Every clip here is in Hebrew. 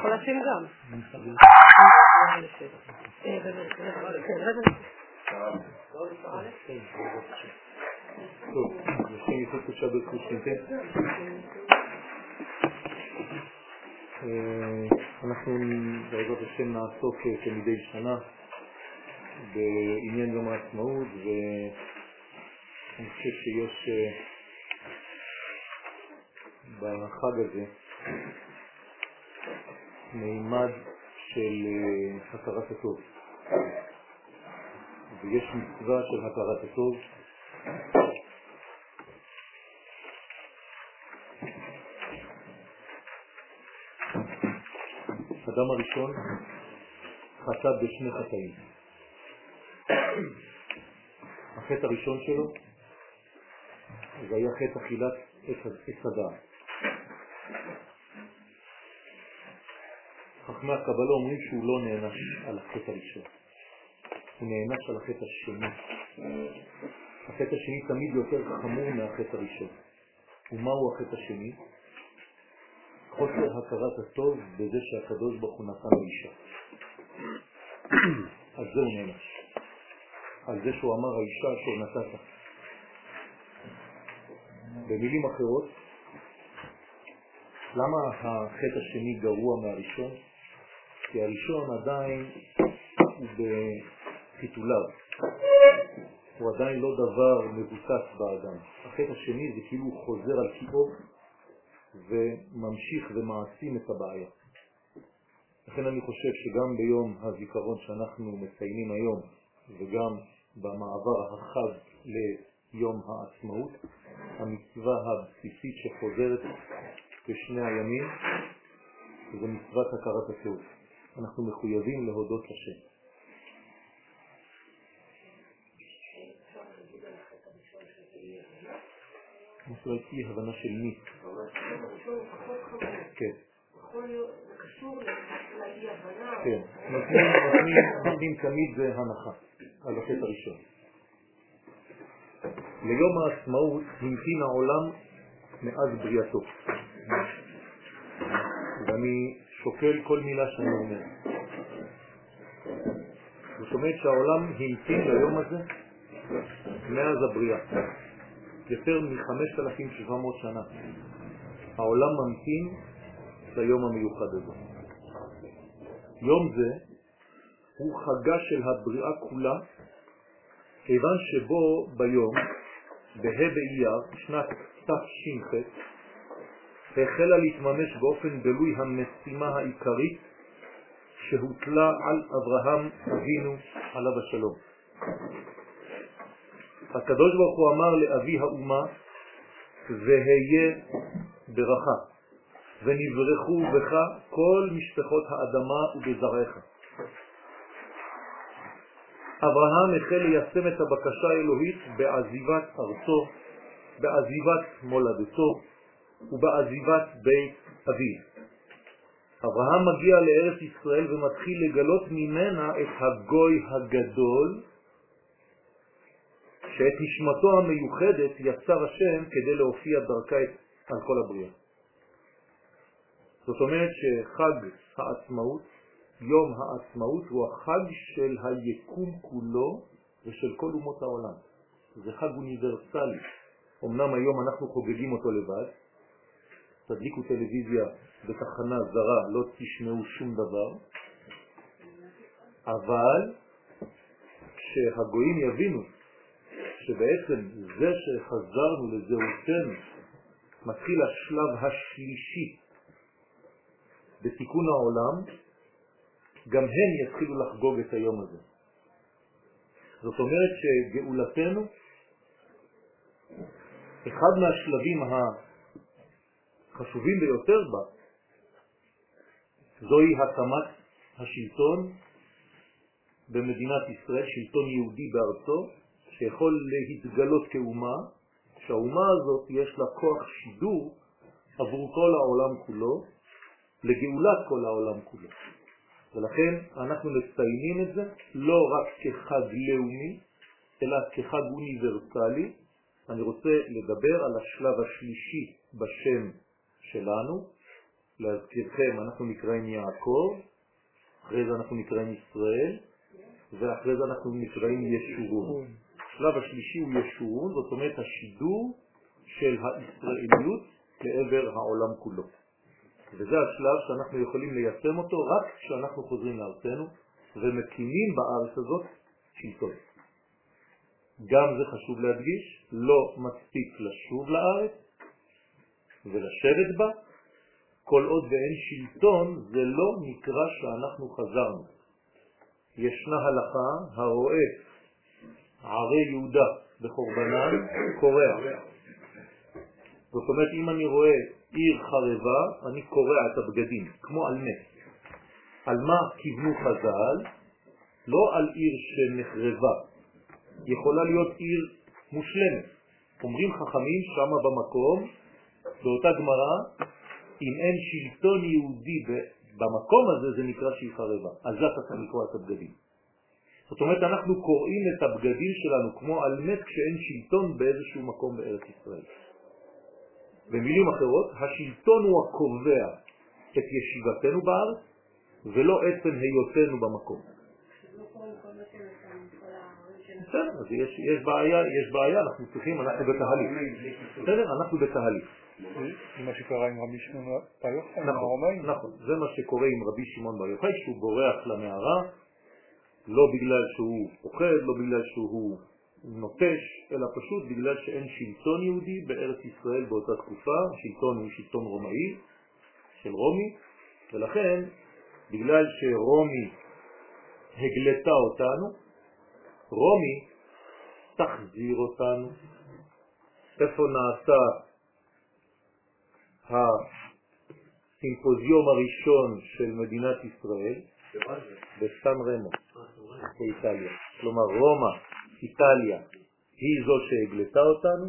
יכול לשים גם. אנחנו בעזרת השם נעסוק כמדי שנה בעניין יום העצמאות ואני חושב שיש אה, בחג הזה מימד של אה, הכרת הטוב ויש מצווה של הכרת הטוב האדם הראשון חטא בשני חטאים. החטא הראשון שלו זה היה חטא אכילת עץ הדעת. חכמי הקבלה אומרים שהוא לא נענש על החטא הראשון, הוא נענש על החטא השני. החטא השני תמיד יותר חמור מהחטא הראשון. ומהו החטא השני? חוסר הכרת הטוב בזה שהקדוש ברוך הוא נתן לאישה. על זה הוא נענש. על זה שהוא אמר האישה אשר נתת. במילים אחרות, למה החטא השני גרוע מהראשון? כי הראשון עדיין הוא בחיתוליו, הוא עדיין לא דבר מבוסס באדם. החטא השני זה כאילו הוא חוזר על קיאו וממשיך ומעשים את הבעיה. לכן אני חושב שגם ביום הזיכרון שאנחנו מציינים היום וגם במעבר החג ליום העצמאות, המצווה הבסיסית שחוזרת בשני הימים זה מצוות הכרת הטוב. אנחנו מחויבים להודות לשם. זאת אי הבנה של מי. כן. כן, נותנים תמיד הנחה על החטא הראשון. ליום העצמאות המתין העולם מאז בריאתו. ואני שוקל כל מילה שאני אומר. זאת אומרת שהעולם המתין ליום הזה מאז הבריאה. יותר מ-5,700 שנה. העולם ממתין ליום המיוחד הזה. יום זה הוא חגה של הבריאה כולה, כיוון שבו ביום, בה' באייר, שנת תש"ח, החלה להתממש באופן גלוי המשימה העיקרית שהוטלה על אברהם אבינו עליו השלום. הקדוש ברוך הוא אמר לאבי האומה, והיה ברכה, ונברכו בך כל משפחות האדמה ובזרעך. אברהם החל ליישם את הבקשה האלוהית בעזיבת ארצו, בעזיבת מולדתו ובעזיבת בית אביו. אברהם מגיע לארץ ישראל ומתחיל לגלות ממנה את הגוי הגדול שאת נשמתו המיוחדת יצר השם כדי להופיע דרכה על כל הבריאה. זאת אומרת שחג העצמאות, יום העצמאות, הוא החג של היקום כולו ושל כל אומות העולם. זה חג אוניברסלי. אמנם היום אנחנו חוגגים אותו לבד, תדליקו טלוויזיה בתחנה זרה, לא תשמעו שום דבר, אבל כשהגויים יבינו שבעצם זה שחזרנו לזהותנו מתחיל השלב השלישי בתיקון העולם, גם הם יתחילו לחגוג את היום הזה. זאת אומרת שגאולתנו, אחד מהשלבים החשובים ביותר בה, זוהי הקמת השלטון במדינת ישראל, שלטון יהודי בארצו, שיכול להתגלות כאומה, שהאומה הזאת יש לה כוח שידור עבור כל העולם כולו, לגאולת כל העולם כולו. ולכן אנחנו מציינים את זה לא רק כחג לאומי, אלא כחג אוניברסלי. אני רוצה לדבר על השלב השלישי בשם שלנו, להזכירכם, אנחנו נקראים יעקב, אחרי זה אנחנו נקראים ישראל, ואחרי זה אנחנו נקראים ישורון. השלב השלישי הוא ישורון, זאת אומרת השידור של הישראליות לעבר העולם כולו. וזה השלב שאנחנו יכולים ליישם אותו רק כשאנחנו חוזרים לארצנו ומקימים בארץ הזאת שלטון. גם זה חשוב להדגיש, לא מספיק לשוב לארץ ולשבת בה, כל עוד ואין שלטון זה לא נקרא שאנחנו חזרנו. ישנה הלכה הרואה ערי יהודה בחורבנן קורע. זאת אומרת, אם אני רואה עיר חרבה, אני קורע את הבגדים, כמו על נס. על מה כיוונו חז"ל? לא על עיר שנחרבה. יכולה להיות עיר מושלמת. אומרים חכמים שמה במקום, באותה גמרא, אם אין שלטון יהודי במקום הזה, זה נקרא שהיא חרבה. אז זה אתה צריך לקרוא את הבגדים. זאת אומרת, אנחנו קוראים את הבגדים שלנו כמו על מת כשאין שלטון באיזשהו מקום בארץ ישראל. במילים אחרות, השלטון הוא הקובע את ישיבתנו בארץ, ולא עצם היותנו במקום. בסדר, אז יש בעיה, יש בעיה, אנחנו צריכים, אנחנו בתהליך. בסדר, אנחנו בתהליך. זה מה שקרה עם רבי שמעון בר יוחאי, נכון, נכון, זה מה שקורה עם רבי שמעון בר יוחאי, שהוא בורח למערה, לא בגלל שהוא פוחד, לא בגלל שהוא נוטש, אלא פשוט בגלל שאין שלטון יהודי בארץ ישראל באותה תקופה, שלטון הוא שלטון רומאי, של רומי, ולכן בגלל שרומי הגלתה אותנו, רומי תחזיר אותנו. איפה נעשה הסימפוזיום הראשון של מדינת ישראל? בסן רמו, באיטליה. כלומר, רומא, איטליה, היא זו שהגלתה אותנו,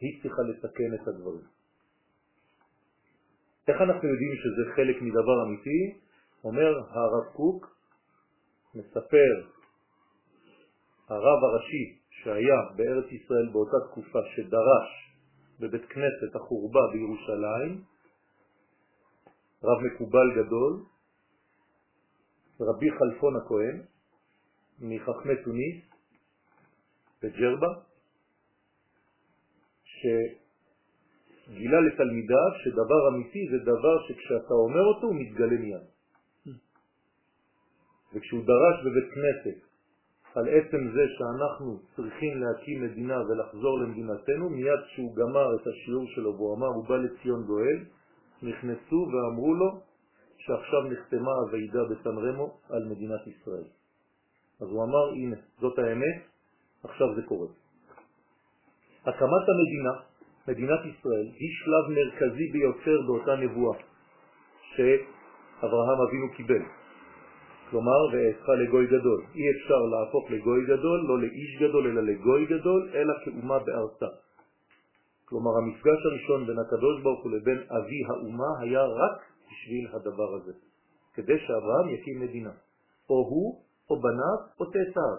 היא צריכה לתקן את הדברים. איך אנחנו יודעים שזה חלק מדבר אמיתי? אומר הרב קוק, מספר הרב הראשי שהיה בארץ ישראל באותה תקופה שדרש בבית כנסת החורבה בירושלים, רב מקובל גדול, רבי חלפון הכהן, מחכמי תוניס בג'רבה, שגילה לתלמידיו שדבר אמיתי זה דבר שכשאתה אומר אותו הוא מתגלה מיד. וכשהוא דרש בבית כנסת על עצם זה שאנחנו צריכים להקים מדינה ולחזור למדינתנו, מיד כשהוא גמר את השיעור שלו והוא אמר, הוא בא לציון גואל, נכנסו ואמרו לו שעכשיו נחתמה הוועידה בסן רמו על מדינת ישראל. אז הוא אמר, הנה, זאת האמת, עכשיו זה קורה. הקמת המדינה, מדינת ישראל, היא שלב מרכזי ביותר באותה נבואה שאברהם אבינו קיבל. כלומר, ואעשך לגוי גדול. אי אפשר להפוך לגוי גדול, לא לאיש גדול, אלא לגוי גדול, אלא כאומה בארצה. כלומר, המפגש הראשון בין הקדוש ברוך הוא לבין אבי האומה היה רק בשביל הדבר הזה, כדי שאברהם יקים מדינה. או הוא, או בניו, או תעשיו.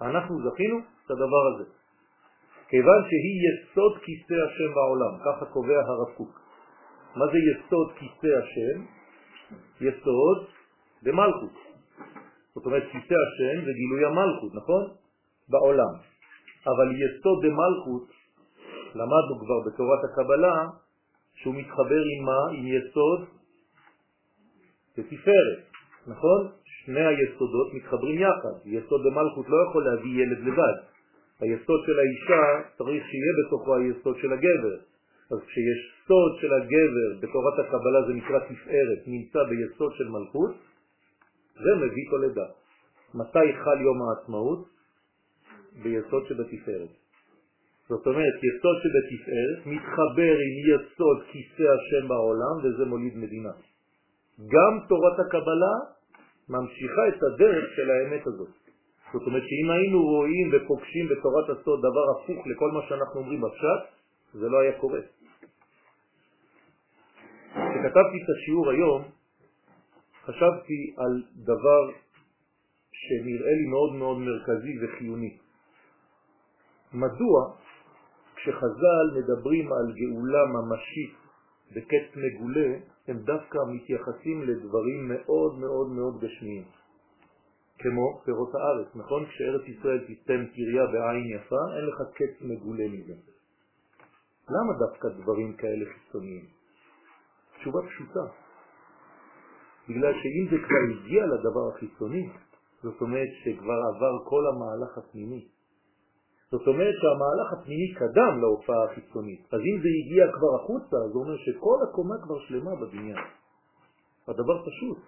אנחנו זכינו את הדבר הזה. כיוון שהיא יסוד כיסא השם בעולם, ככה קובע הרב קוק. מה זה יסוד כיסא השם? יסוד במלכות. זאת אומרת, כיסא השם זה גילוי המלכות, נכון? בעולם. אבל יסוד במלכות, למדנו כבר בתורת הקבלה, שהוא מתחבר עם מה? עם יסוד ותפארת, נכון? שני היסודות מתחברים יחד. יסוד במלכות לא יכול להביא ילד לבד. היסוד של האישה צריך שיהיה בתוכו היסוד של הגבר. אז כשיש סוד של הגבר בתורת הקבלה זה נקרא תפארת, נמצא ביסוד של מלכות, זה מביא תולדה. מתי חל יום העצמאות? ביסוד שבתפארת. זאת אומרת, יסוד שבתפארת מתחבר עם יסוד כיסא השם בעולם וזה מוליד מדינה. גם תורת הקבלה ממשיכה את הדרך של האמת הזאת. זאת אומרת שאם היינו רואים ופוגשים בתורת הסוד דבר הפוך לכל מה שאנחנו אומרים בפשט, זה לא היה קורה. כשכתבתי את השיעור היום, חשבתי על דבר שנראה לי מאוד מאוד מרכזי וחיוני. מדוע כשחז"ל מדברים על גאולה ממשית בקץ מגולה, הם דווקא מתייחסים לדברים מאוד מאוד מאוד גשמיים. כמו פירות הארץ, נכון? כשארץ ישראל תיתן קריה בעין יפה, אין לך קץ מגולה מזה. למה דווקא דברים כאלה חיצוניים? תשובה פשוטה. בגלל שאם זה כבר הגיע לדבר החיצוני, זאת אומרת שכבר עבר כל המהלך הפנימי. זאת אומרת שהמהלך הפנימי קדם להופעה החיצונית. אז אם זה הגיע כבר החוצה, זה אומר שכל הקומה כבר שלמה בבניין. הדבר פשוט.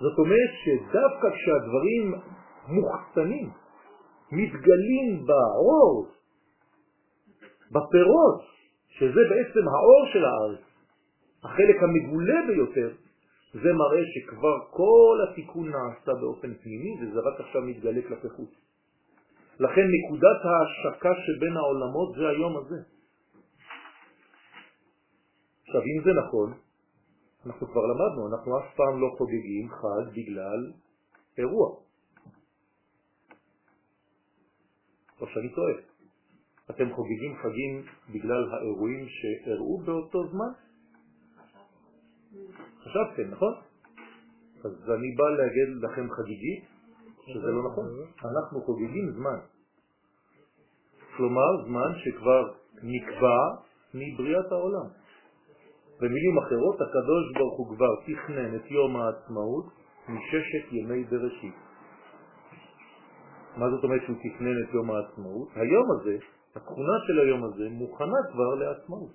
זאת אומרת שדווקא כשהדברים מוחצנים, מתגלים באור, בפירות, שזה בעצם האור של הארץ, החלק המגולה ביותר, זה מראה שכבר כל התיקון נעשה באופן פנימי וזה רק עכשיו מתגלה כלפי חוץ. לכן נקודת ההשקה שבין העולמות זה היום הזה. עכשיו, אם זה נכון, אנחנו כבר למדנו, אנחנו אף פעם לא חוגגים חג בגלל אירוע. או שאני טועה. אתם חוגגים חגים בגלל האירועים שאירעו באותו זמן? חשבתם, נכון? אז אני בא להגיד לכם חגיגית שזה לא נכון. אנחנו חוגגים זמן. כלומר, זמן שכבר נקבע מבריאת העולם. במילים אחרות, הקדוש ברוך הוא כבר תכנן את יום העצמאות מששת ימי בראשית. מה זאת אומרת שהוא תכנן את יום העצמאות? היום הזה, התכונה של היום הזה, מוכנה כבר לעצמאות.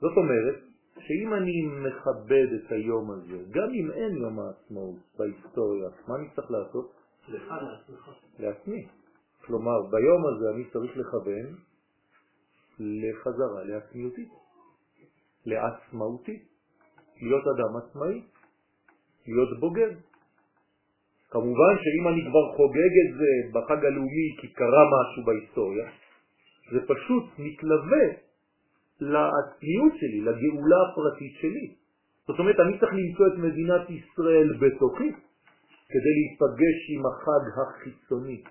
זאת אומרת, שאם אני מכבד את היום הזה, גם אם אין יום העצמאות בהיסטוריה, מה אני צריך לעשות? לך לעצמך. לעצמי. כלומר, ביום הזה אני צריך לכוון לחזרה לעצמיותי, לעצמאותי, להיות אדם עצמאי, להיות בוגר. כמובן שאם אני כבר חוגג את זה בחג הלאומי כי קרה משהו בהיסטוריה, זה פשוט מתלווה לעצמיות שלי, לגאולה הפרטית שלי. זאת אומרת, אני צריך למצוא את מדינת ישראל בתוכי כדי להיפגש עם החג החיצוני.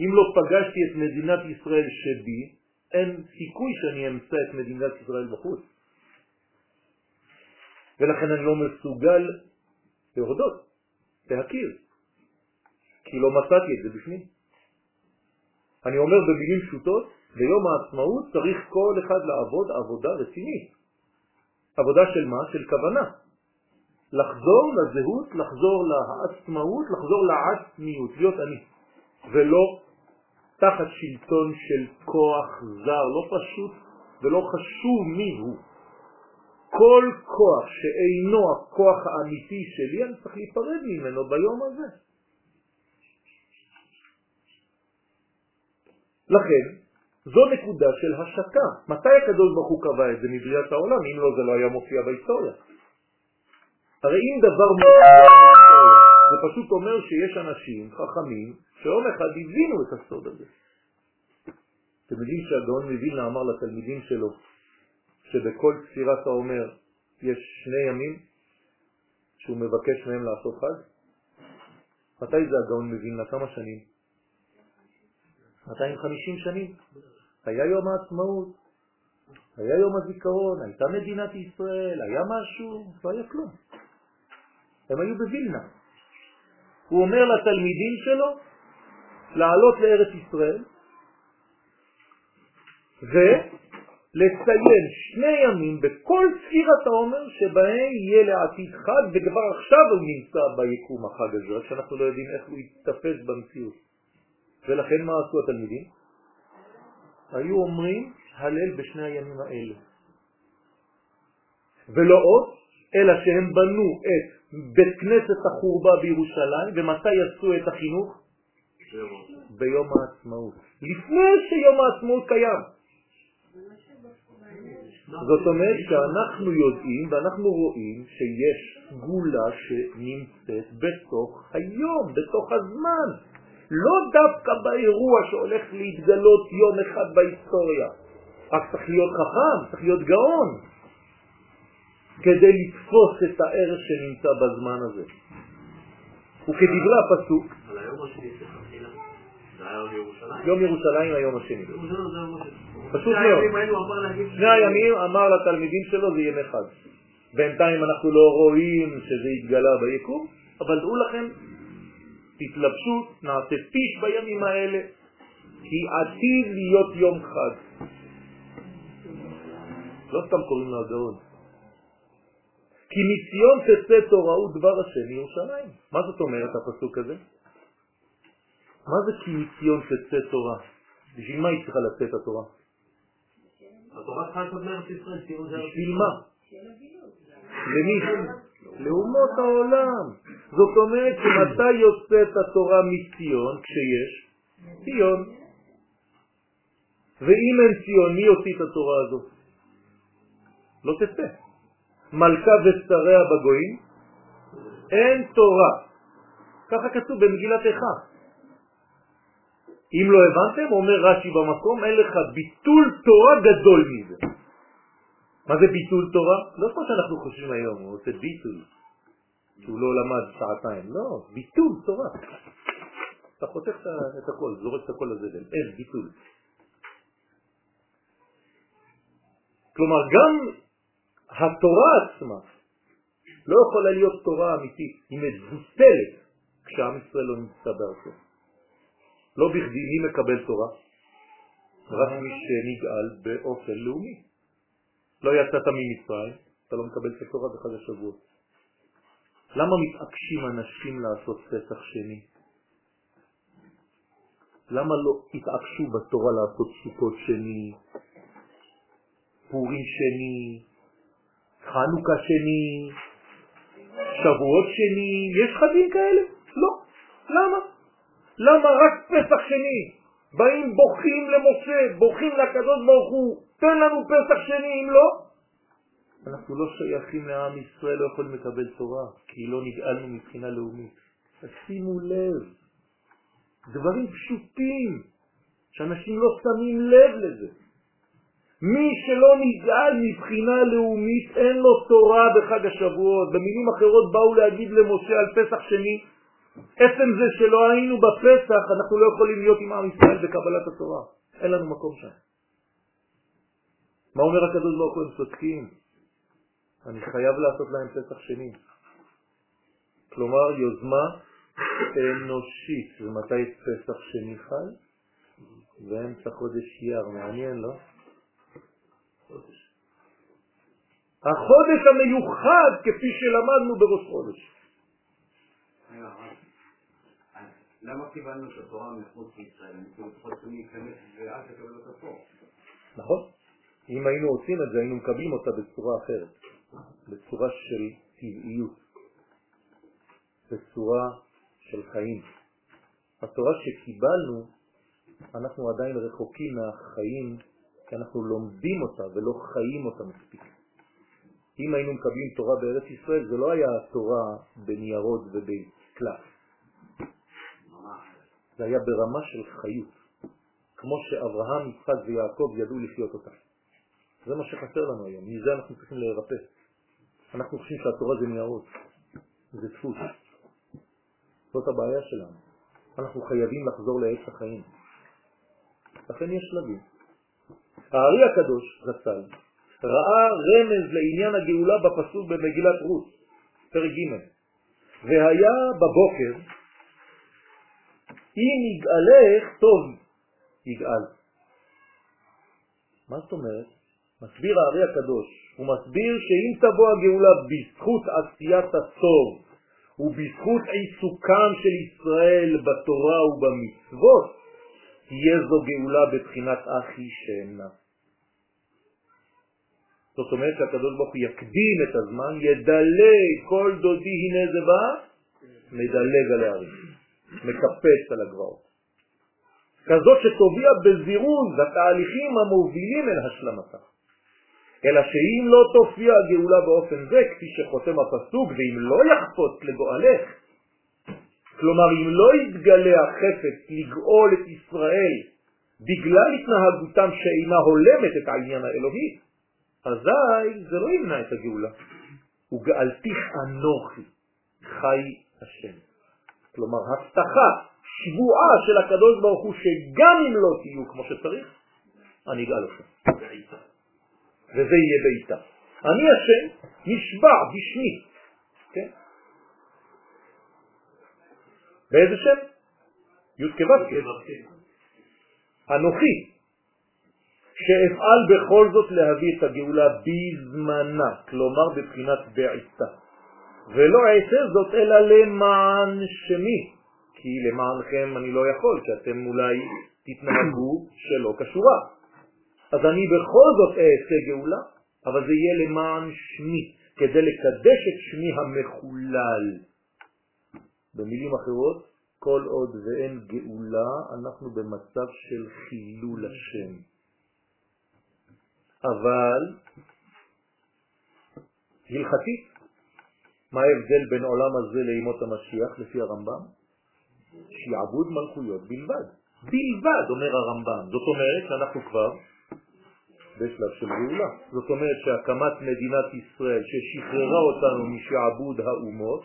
אם לא פגשתי את מדינת ישראל שבי, אין סיכוי שאני אמצא את מדינת ישראל בחוץ. ולכן אני לא מסוגל להודות, להכיר, כי לא מצאתי את זה בפנים. אני אומר במילים פשוטות, ביום העצמאות צריך כל אחד לעבוד עבודה רצינית. עבודה של מה? של כוונה. לחזור לזהות, לחזור לעצמאות, לחזור לעצמיות, להיות אני, ולא תחת שלטון של כוח זר, לא פשוט ולא חשוב מי הוא. כל כוח שאינו הכוח האמיתי שלי, אני צריך להיפרד ממנו ביום הזה. לכן, זו נקודה של השקה. מתי הקדוש ברוך הוא קבע את זה מבריאת העולם? אם לא, זה לא היה מופיע בהיסטוריה. הרי אם דבר זה פשוט אומר שיש אנשים חכמים שיום אחד הבינו את הסוד הזה. אתם יודעים שהגאון מווילנה אמר לתלמידים שלו שבכל ספירת העומר יש שני ימים שהוא מבקש מהם לעשות חג? מתי זה הגאון מווילנה? כמה שנים? 250 שנים. היה יום העצמאות, היה יום הזיכרון, הייתה מדינת ישראל, היה משהו, לא היה כלום. הם היו בווילנה. הוא אומר לתלמידים שלו לעלות לארץ ישראל ולציין שני ימים בכל ספירת העומר שבהם יהיה לעתיד חג, וכבר עכשיו הוא נמצא ביקום החג הזה, רק שאנחנו לא יודעים איך הוא יתפס במציאות. ולכן מה עשו התלמידים? היו אומרים הלל בשני הימים האלה. ולא עוד, אלא שהם בנו את בית כנסת החורבה בירושלים, ומתי עשו את החינוך? ביום העצמאות. לפני שיום העצמאות קיים. זאת אומרת שאנחנו יודעים ואנחנו רואים שיש סגולה שנמצאת בתוך היום, בתוך הזמן. לא דווקא באירוע שהולך להתגלות יום אחד בהיסטוריה. רק צריך להיות חכם, צריך להיות גאון, כדי לתפוס את הערך שנמצא בזמן הזה. וכדברי הפסוק, יום ירושלים? יום ירושלים היום השני. פשוט מאוד. שני הימים אמר לתלמידים שלו זה ימי חג. בינתיים אנחנו לא רואים שזה התגלה ביקום, אבל דעו לכם, תתלבשו, נעשה פיש בימים האלה, כי עתיד להיות יום חג. לא סתם קוראים לו הגאון. כי מציון תצא תורה ודבר השם מירושלים. מה זאת אומרת הפסוק הזה? מה זה כי מציון תצא תורה? בשביל מה היא צריכה לצאת התורה? התורה צריכה לצאת מארץ ישראל, בשביל מה? למי? לאומות העולם. זאת אומרת שמתי יוצאת התורה מציון? כשיש ציון. ואם אין ציון, מי יוציא את התורה הזאת? לא תצא. מלכה ושריה בגויים, אין תורה. ככה כתוב במגילת איכה. אם לא הבנתם, אומר רש"י במקום, אין לך ביטול תורה גדול מזה. מה זה ביטול תורה? לא כמו שאנחנו חושבים היום, הוא עושה ביטול, שהוא לא למד שעתיים, לא, ביטול תורה. אתה חותך את הכל, זורק את הכל לזבל, אין ביטול. כלומר, גם התורה עצמה לא יכולה להיות תורה אמיתית, היא מבוטלת כשעם ישראל לא נמצא בארצו. לא בכדי מי מקבל תורה? רק מי שנגאל באופן לאומי. לא יצאת ממצרים, אתה לא מקבל את התורה בחג השבועות. למה מתעקשים אנשים לעשות פסח שני? למה לא התעקשו בתורה לעשות סוכות שני, פורים שני, חנוכה שני, שבועות שני, יש חגים כאלה? לא. למה? למה רק פסח שני? באים בוכים למשה, בוכים לקדוש ברוך הוא, תן לנו פסח שני, אם לא, אנחנו לא שייכים לעם ישראל, לא יכולים לקבל תורה, כי לא נגאלנו מבחינה לאומית. תשימו לב, דברים פשוטים, שאנשים לא שמים לב לזה. מי שלא נגאל מבחינה לאומית אין לו תורה בחג השבועות. במילים אחרות באו להגיד למשה על פסח שני, עצם זה שלא היינו בפסח, אנחנו לא יכולים להיות עם עם ישראל בקבלת התורה. אין לנו מקום שם. מה אומר הקדוש ברוך הוא? הם צודקים. אני חייב לעשות להם פסח שני. כלומר, יוזמה אנושית. ומתי פסח שני חל? באמצע חודש יר. מעניין, לא? החודש המיוחד כפי שלמדנו בראש חודש. למה קיבלנו את התורה מחוץ לישראל? אני לפחות צריכים להיכנס ואל תקבלו אותה פה. נכון. אם היינו עושים את זה, היינו מקבלים אותה בצורה אחרת, בצורה של טבעיות, בצורה של חיים. התורה שקיבלנו, אנחנו עדיין רחוקים מהחיים כי אנחנו לומדים אותה ולא חיים אותה מספיק. אם היינו מקבלים תורה בארץ ישראל, זה לא היה תורה בניירות ובקלף. זה היה ברמה של חיות, כמו שאברהם, יצחק ויעקב ידעו לחיות אותה. זה מה שחסר לנו היום, מזה אנחנו צריכים להירפא. אנחנו חושבים שהתורה זה ניירות, זה דפוס. זאת הבעיה שלנו. אנחנו חייבים לחזור לעץ החיים. לכן יש שלבים. הארי הקדוש, זצ"ל, ראה רמז לעניין הגאולה בפסוק במגילת רות, פרק ג' והיה בבוקר, אם יגאלך טוב יגאל. מה זאת אומרת? מסביר הארי הקדוש, הוא מסביר שאם תבוא הגאולה בזכות עשיית הטוב ובזכות עיסוקם של ישראל בתורה ובמצוות, תהיה זו גאולה בבחינת אחי שאינה. זאת אומרת שהקדוש ברוך הוא יקדים את הזמן, ידלג כל דודי הנה זה בא, מדלג על הערים, מקפץ על הגבעות. כזאת שתוביע בזירוז התהליכים המובילים אל השלמתה. אלא שאם לא תופיע הגאולה באופן זה, כפי שחותם הפסוק, ואם לא יחפוץ לגואלך, כלומר אם לא יתגלה החפץ לגאול את ישראל בגלל התנהגותם שאינה הולמת את העניין האלוהי, אזי זה לא ימנע את הגאולה. וגאלתיך אנוכי, חי השם. כלומר, הבטחה, שבועה של הקדוש ברוך הוא שגם אם לא תהיו כמו שצריך, אני אגאל אתכם. וזה יהיה בעיטה. אני השם נשבע בשמי, כן? באיזה שם? י' כו' אנוכי, שאפעל בכל זאת להביא את הגאולה בזמנה, כלומר בבחינת בעיטה. ולא אעשה זאת אלא למען שמי, כי למענכם אני לא יכול, כי אתם אולי תתנהגו שלא כשורה. אז אני בכל זאת אעשה גאולה, אבל זה יהיה למען שמי, כדי לקדש את שמי המחולל. במילים אחרות, כל עוד ואין גאולה, אנחנו במצב של חילול השם. אבל הלכתית, מה ההבדל בין עולם הזה לימות המשיח לפי הרמב"ם? שיעבוד מלכויות בלבד. בלבד, אומר הרמב"ם. זאת אומרת שאנחנו כבר בשלב של גאולה. זאת אומרת שהקמת מדינת ישראל ששחררה אותנו משעבוד האומות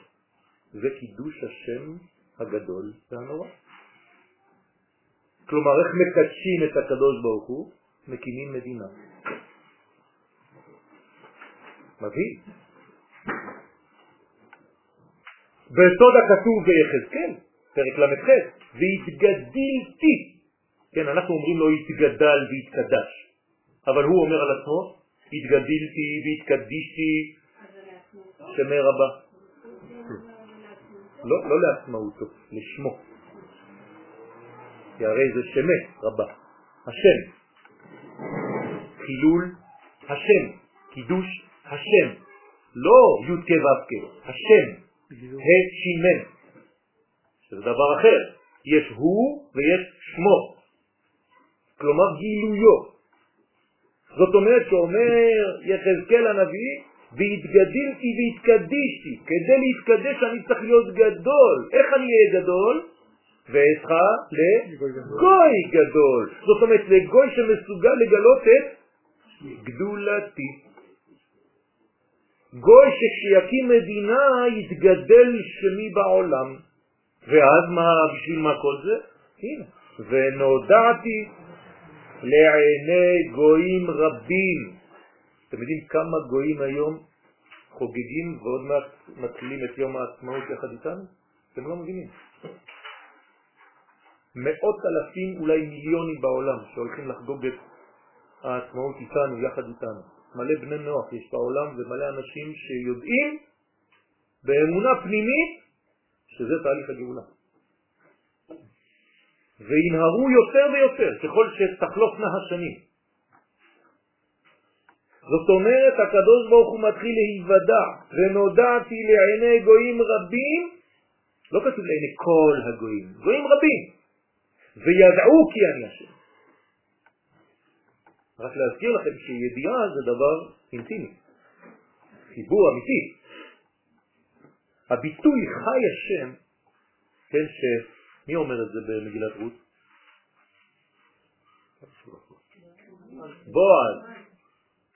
זה קידוש השם הגדול והנורא. כלומר, איך מקדשים את הקדוש ברוך הוא? מקימים מדינה. מביא. בסוד הכתוב ביחזקאל, פרק ל"ח, והתגדלתי. כן, אנחנו אומרים לו התגדל והתקדש, אבל הוא אומר על עצמו, התגדלתי והתקדישתי שמי רבה. לא, לא לעצמאותו, לשמו. כי הרי זה שמי רבה, השם. חילול השם, קידוש השם, לא י' כ' ו' השם, ה' שימן, שזה דבר אחר, יש הוא ויש שמו, כלומר גילויו. זאת אומרת שאומר יחזקאל הנביא, והתגדלתי והתקדישתי. כדי להתקדש אני צריך להיות גדול. איך אני אהיה גדול? ואתך לגוי גדול. זאת אומרת, לגוי שמסוגל לגלות את גדולתי. גוי שכשיקים מדינה יתגדל שמי בעולם. ואז מה, בשביל מה כל זה? הנה. ונודעתי לעיני גויים רבים. אתם יודעים כמה גויים היום חוגגים ועוד מעט מתחילים את יום העצמאות יחד איתנו? אתם לא מבינים. מאות אלפים, אולי מיליונים בעולם שהולכים לחגוג את העצמאות איתנו, יחד איתנו. מלא בני נוח יש בעולם ומלא אנשים שיודעים באמונה פנימית שזה תהליך הגאולה. וינהרו יותר ויותר ככל שתחלופנה השנים. זאת אומרת, הקדוש ברוך הוא מתחיל להיוודע, ונודעתי לעיני גויים רבים, לא כתוב לעיני כל הגויים, גויים רבים, וידעו כי אני השם. רק להזכיר לכם שידיעה זה דבר אינטימי, חיבור אמיתי. הביטוי חי השם, כן, שמי אומר את זה במגילת רות? בועז.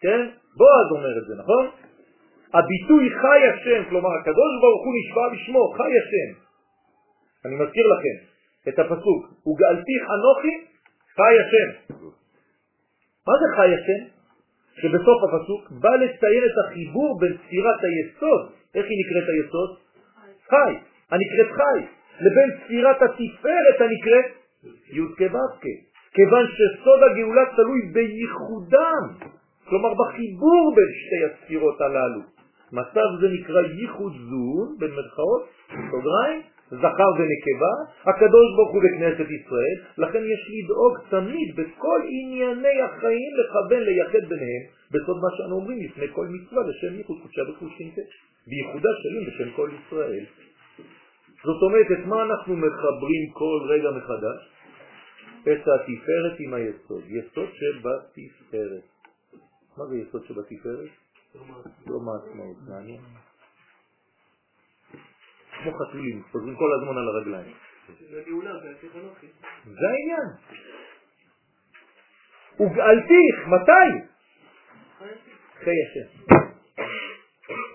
כן? בועז אומר את זה, נכון? הביטוי חי השם, כלומר הקדוש ברוך הוא נשבע בשמו, חי השם. אני מזכיר לכם את הפסוק, וגאלתי חנוכי חי השם. מה זה חי השם? שבסוף הפסוק בא לציין את החיבור בין ספירת היסוד, איך היא נקראת היסוד? חי, הנקראת חי, לבין ספירת התפארת הנקראת י' כו' כיוון שסוד הגאולה תלוי בייחודם כלומר בחיבור בין שתי הספירות הללו. מצב זה נקרא ייחוד זון, בין מרכאות, סוגריים, זכר ונקבה, הקדוש ברוך הוא בכנסת ישראל, לכן יש לדאוג תמיד בכל ענייני החיים לכוון לייחד ביניהם, בסוד מה שאנו אומרים לפני כל מצווה לשם ייחוד קודשה וחושינתה, בייחודה שלים בשם כל ישראל. זאת אומרת, את מה אנחנו מחברים כל רגע מחדש? את התפארת עם היסוד, יסוד שבתפארת. מה זה יסוד שבתפארת? יום העצמאות, מעניין. כמו חתולים, חוזרים כל הזמן על הרגליים. זה העניין. וגאלתיך, מתי? חי השם.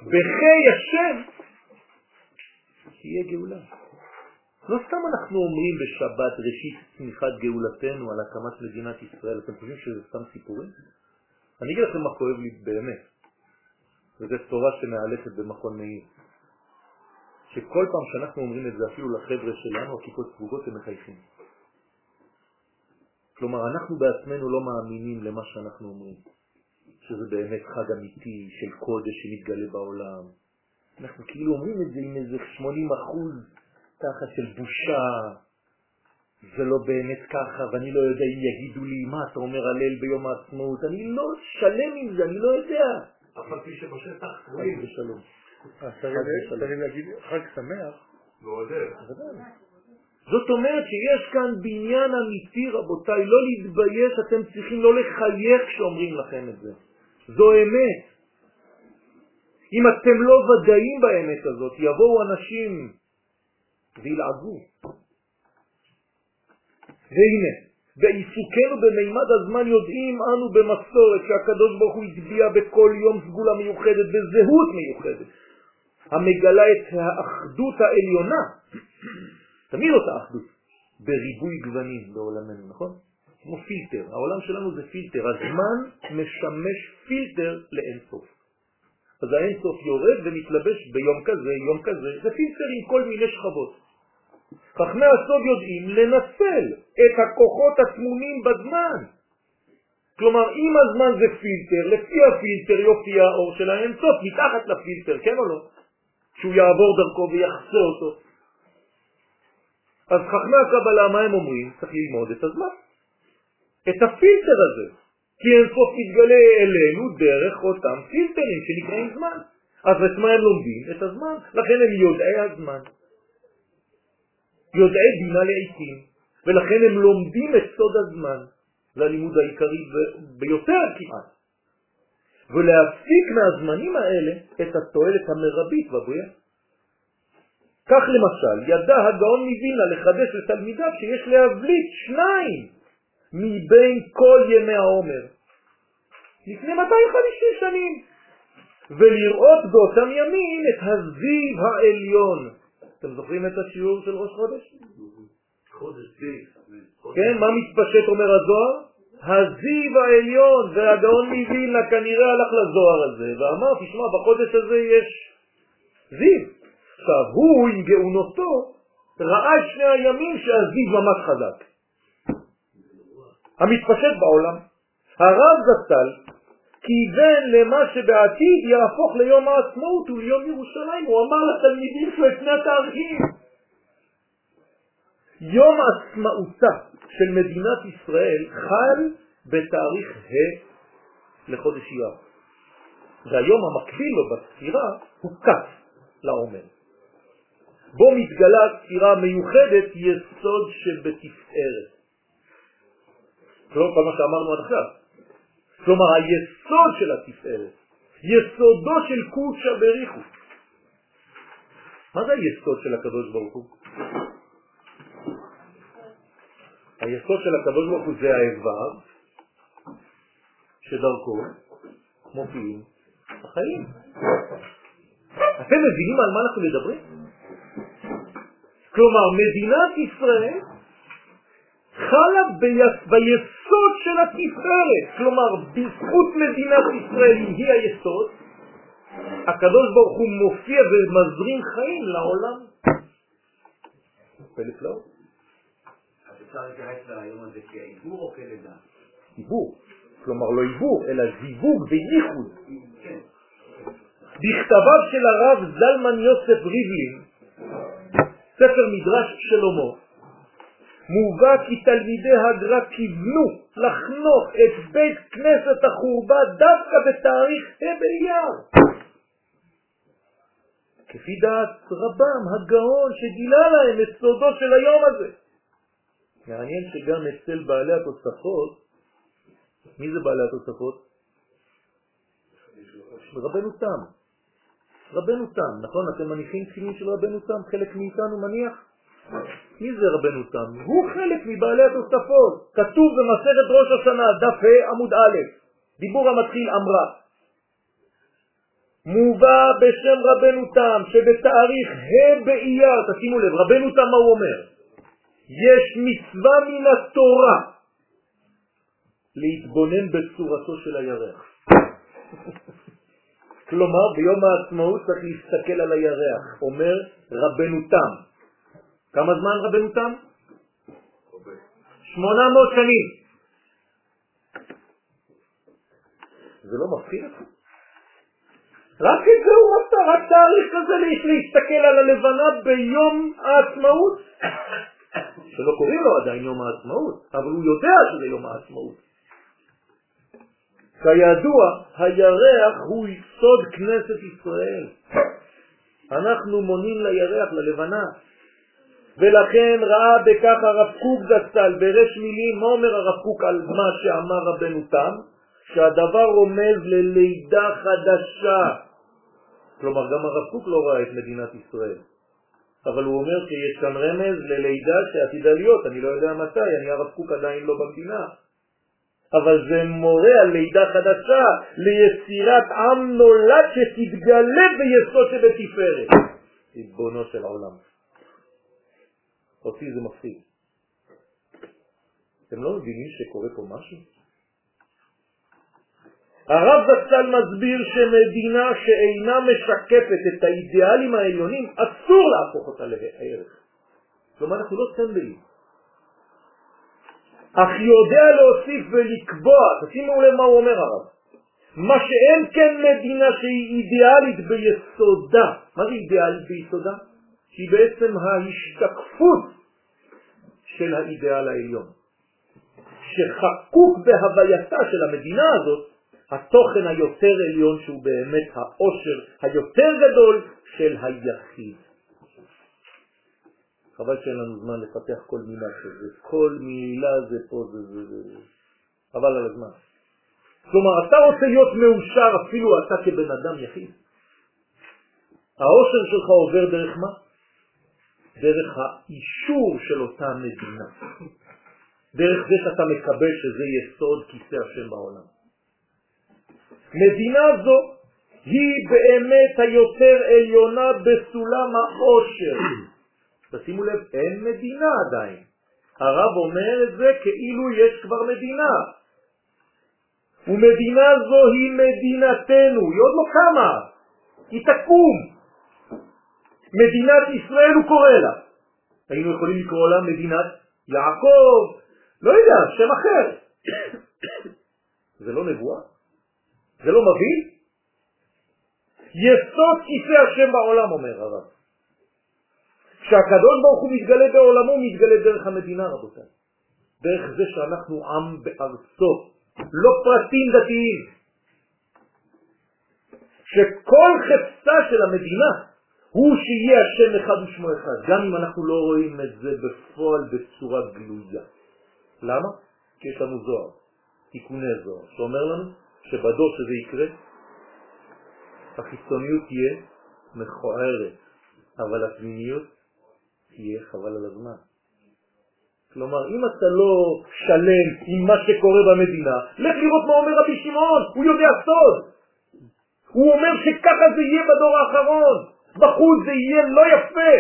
בחי השם תהיה גאולה. לא סתם אנחנו אומרים בשבת ראשית צמיחת גאולתנו על הקמת מדינת ישראל, אתם חושבים שזה סתם סיפורים? אני אגיד לכם מה כואב לי באמת, וזו תורה שמאלפת במכון מאיר, שכל פעם שאנחנו אומרים את זה אפילו לחבר'ה שלנו, הכיפות סגוגות, הם מחייכים. כלומר, אנחנו בעצמנו לא מאמינים למה שאנחנו אומרים, שזה באמת חג אמיתי של קודש שמתגלה בעולם. אנחנו כאילו אומרים את זה עם איזה 80 אחוז ככה של בושה, זה לא באמת ככה, ואני לא יודע אם יגידו לי, מה אתה אומר הלל ביום העצמאות, אני לא שלם עם זה, אני לא יודע. אף על פי שבשטח חג ושלום. אה, צריך להגיד חג שמח. ועודד. זאת אומרת שיש כאן בניין אמיתי, רבותיי, לא להתבייש, אתם צריכים לא לחייך כשאומרים לכם את זה. זו אמת. אם אתם לא ודאים באמת הזאת, יבואו אנשים וילעגו. והנה, בעיסוקנו במימד הזמן יודעים אנו במסורת שהקדוש ברוך הוא הצביע בכל יום סגולה מיוחדת וזהות מיוחדת, המגלה את האחדות העליונה, תמיד אותה אחדות, בריבוי גוונים בעולמנו, נכון? כמו פילטר, העולם שלנו זה פילטר, הזמן משמש פילטר לאינסוף. אז האינסוף יורד ומתלבש ביום כזה, יום כזה, זה פילטר עם כל מיני שכבות. חכמי הסוד יודעים לנצל את הכוחות הטמונים בזמן. כלומר, אם הזמן זה פילטר, לפי הפילטר יופיע האור של האינסוף מתחת לפילטר, כן או לא? שהוא יעבור דרכו ויחסה אותו. אז חכמי הקבלה, מה הם אומרים? צריך ללמוד את הזמן. את הפילטר הזה. כי אינסוף מתגלה אלינו דרך אותם פילטרים שנקראים זמן. אז את מה הם לומדים? את הזמן. לכן הם יודעי הזמן. יודעי בינה לעיתים, ולכן הם לומדים את סוד הזמן. זה הלימוד העיקרי ביותר כמעט. ולהפיק מהזמנים האלה את התועלת המרבית בבריאה. כך למשל, ידע הגאון מווינה לחדש לתלמידיו שיש להבליט שניים מבין כל ימי העומר, לפני 250 שנים, ולראות באותם ימים את הזיו העליון. אתם זוכרים את השיעור של ראש חודש? חודש זיו. כן, מה מתפשט אומר הזוהר? הזיו העליון, והגאון מווילנה כנראה הלך לזוהר הזה ואמר, תשמע, בחודש הזה יש זיו. עכשיו, הוא עם גאונותו ראה שני הימים שהזיו ממש חזק. המתפשט בעולם. הרב זצ"ל כיוון למה שבעתיד יהפוך ליום העצמאות וליום ירושלים. הוא אמר לתלמידים שלו את שני התאריכים. יום עצמאותה של מדינת ישראל חל בתאריך ה' לחודש אייר. והיום המקביל לו בספירה הוא כ' לעומר. בו מתגלה ספירה מיוחדת יסוד שבתפארת. כלומר, כל מה שאמרנו עד עכשיו. כלומר, היסוד של התפארת, יסודו של קודשא בריחו. מה זה היסוד של הקדוש ברוך הוא? היסוד של הקדוש ברוך הוא זה האיבר שדרכו מופיעים החיים. אתם מבינים על מה אנחנו מדברים? כלומר, מדינת ישראל חלה ביסוד של התפארת, כלומר בזכות מדינת ישראל היא היסוד, הקדוש ברוך הוא מופיע ומזרים חיים לעולם. פלא. אז אפשר להתייחס ליום הזה כעיבור או כלידה? עיבור, כלומר לא עיבור, אלא זיווג וייחוד. כן. בכתביו של הרב זלמן יוסף ריבלין, ספר מדרש שלמה, מובא כי תלמידי הגר"א כיוונו לחנוך את בית כנסת החורבה דווקא בתאריך ה' באייר. כפי דעת רבם הגאון שגילה להם את סודו של היום הזה. מעניין שגם אצל בעלי התוספות, מי זה בעלי התוספות? רבנו תם. רבנו תם, נכון? אתם מניחים תפילין של רבנו תם? חלק מאיתנו מניח? מי זה רבנו תם? הוא חלק מבעלי התוספות. כתוב במסכת ראש השנה, דף ה' עמוד א', דיבור המתחיל אמרה. מובא בשם רבנו תם שבתאריך ה' באייר, תשימו לב, רבנו תם מה הוא אומר? יש מצווה מן התורה להתבונן בצורתו של הירח. כלומר, ביום העצמאות צריך להסתכל על הירח, אומר רבנו תם. כמה זמן רבנו תם? 800 שנים. זה לא מפחיד אותך? רק את זה הוא רצה, רק תאריך כזה להסתכל על הלבנה ביום העצמאות, שלא קוראים לו עדיין יום העצמאות, אבל הוא יודע שזה יום העצמאות. כידוע, הירח הוא סוד כנסת ישראל. אנחנו מונים לירח, ללבנה. ולכן ראה בכך הרב קוק זצ"ל ברש מילים, מה אומר הרב קוק על מה שאמר רבנו תם? שהדבר רומז ללידה חדשה. כלומר, גם הרב קוק לא ראה את מדינת ישראל. אבל הוא אומר שיש כאן רמז ללידה שעתידה להיות, אני לא יודע מתי, אני הרב קוק עדיין לא במדינה. אבל זה מורה על לידה חדשה, ליצירת עם נולד שתתגלה ביסוד שבתפארת. ריבונו של העולם. אותי זה מפחיד. אתם לא מבינים שקורה פה משהו? הרב זצ"ל מסביר שמדינה שאינה משקפת את האידיאלים העליונים, אסור להפוך אותה לערך. כלומר, אנחנו לא טמבלים. אך יודע להוסיף ולקבוע, תשימו לב מה הוא אומר הרב, מה שאין כן מדינה שהיא אידיאלית ביסודה. מה זה אידיאלית ביסודה? שהיא בעצם ההשתקפות של האידיאל העליון. שחקוק בהווייתה של המדינה הזאת התוכן היותר עליון שהוא באמת העושר היותר גדול של היחיד. חבל שאין לנו זמן לפתח כל מילה כזה, כל מילה זה פה, זה זה זה, חבל על הזמן. כלומר, אתה רוצה להיות מאושר אפילו אתה כבן אדם יחיד. העושר שלך עובר דרך מה? דרך האישור של אותה מדינה. דרך זה שאתה מקבל שזה יסוד כיסא השם בעולם. מדינה זו היא באמת היותר עליונה בסולם העושר. תשימו לב, אין מדינה עדיין. הרב אומר את זה כאילו יש כבר מדינה. ומדינה זו היא מדינתנו, היא עוד לא קמה, היא תקום. מדינת ישראל הוא קורא לה. היינו יכולים לקרוא לה מדינת יעקב, לא יודע, שם אחר. זה לא נבואה? זה לא מבין? יסוד כיסא השם בעולם, אומר הרב. כשהקדוש ברוך הוא מתגלה בעולמו, הוא מתגלה דרך המדינה, רבותיי. דרך זה שאנחנו עם בארצו, לא פרטים דתיים. שכל חפצה של המדינה הוא שיהיה השם אחד ושמו אחד, גם אם אנחנו לא רואים את זה בפועל בצורה גלויה. למה? כי יש לנו זוהר, תיקוני זוהר, שאומר לנו שבדור שזה יקרה, החיצוניות תהיה מכוערת, אבל הפנימיות תהיה חבל על הזמן. כלומר, אם אתה לא שלם עם מה שקורה במדינה, לך לראות מה אומר רבי שמעון, הוא יודע סוד. הוא אומר שככה זה יהיה בדור האחרון, בחוץ זה יהיה לא יפה,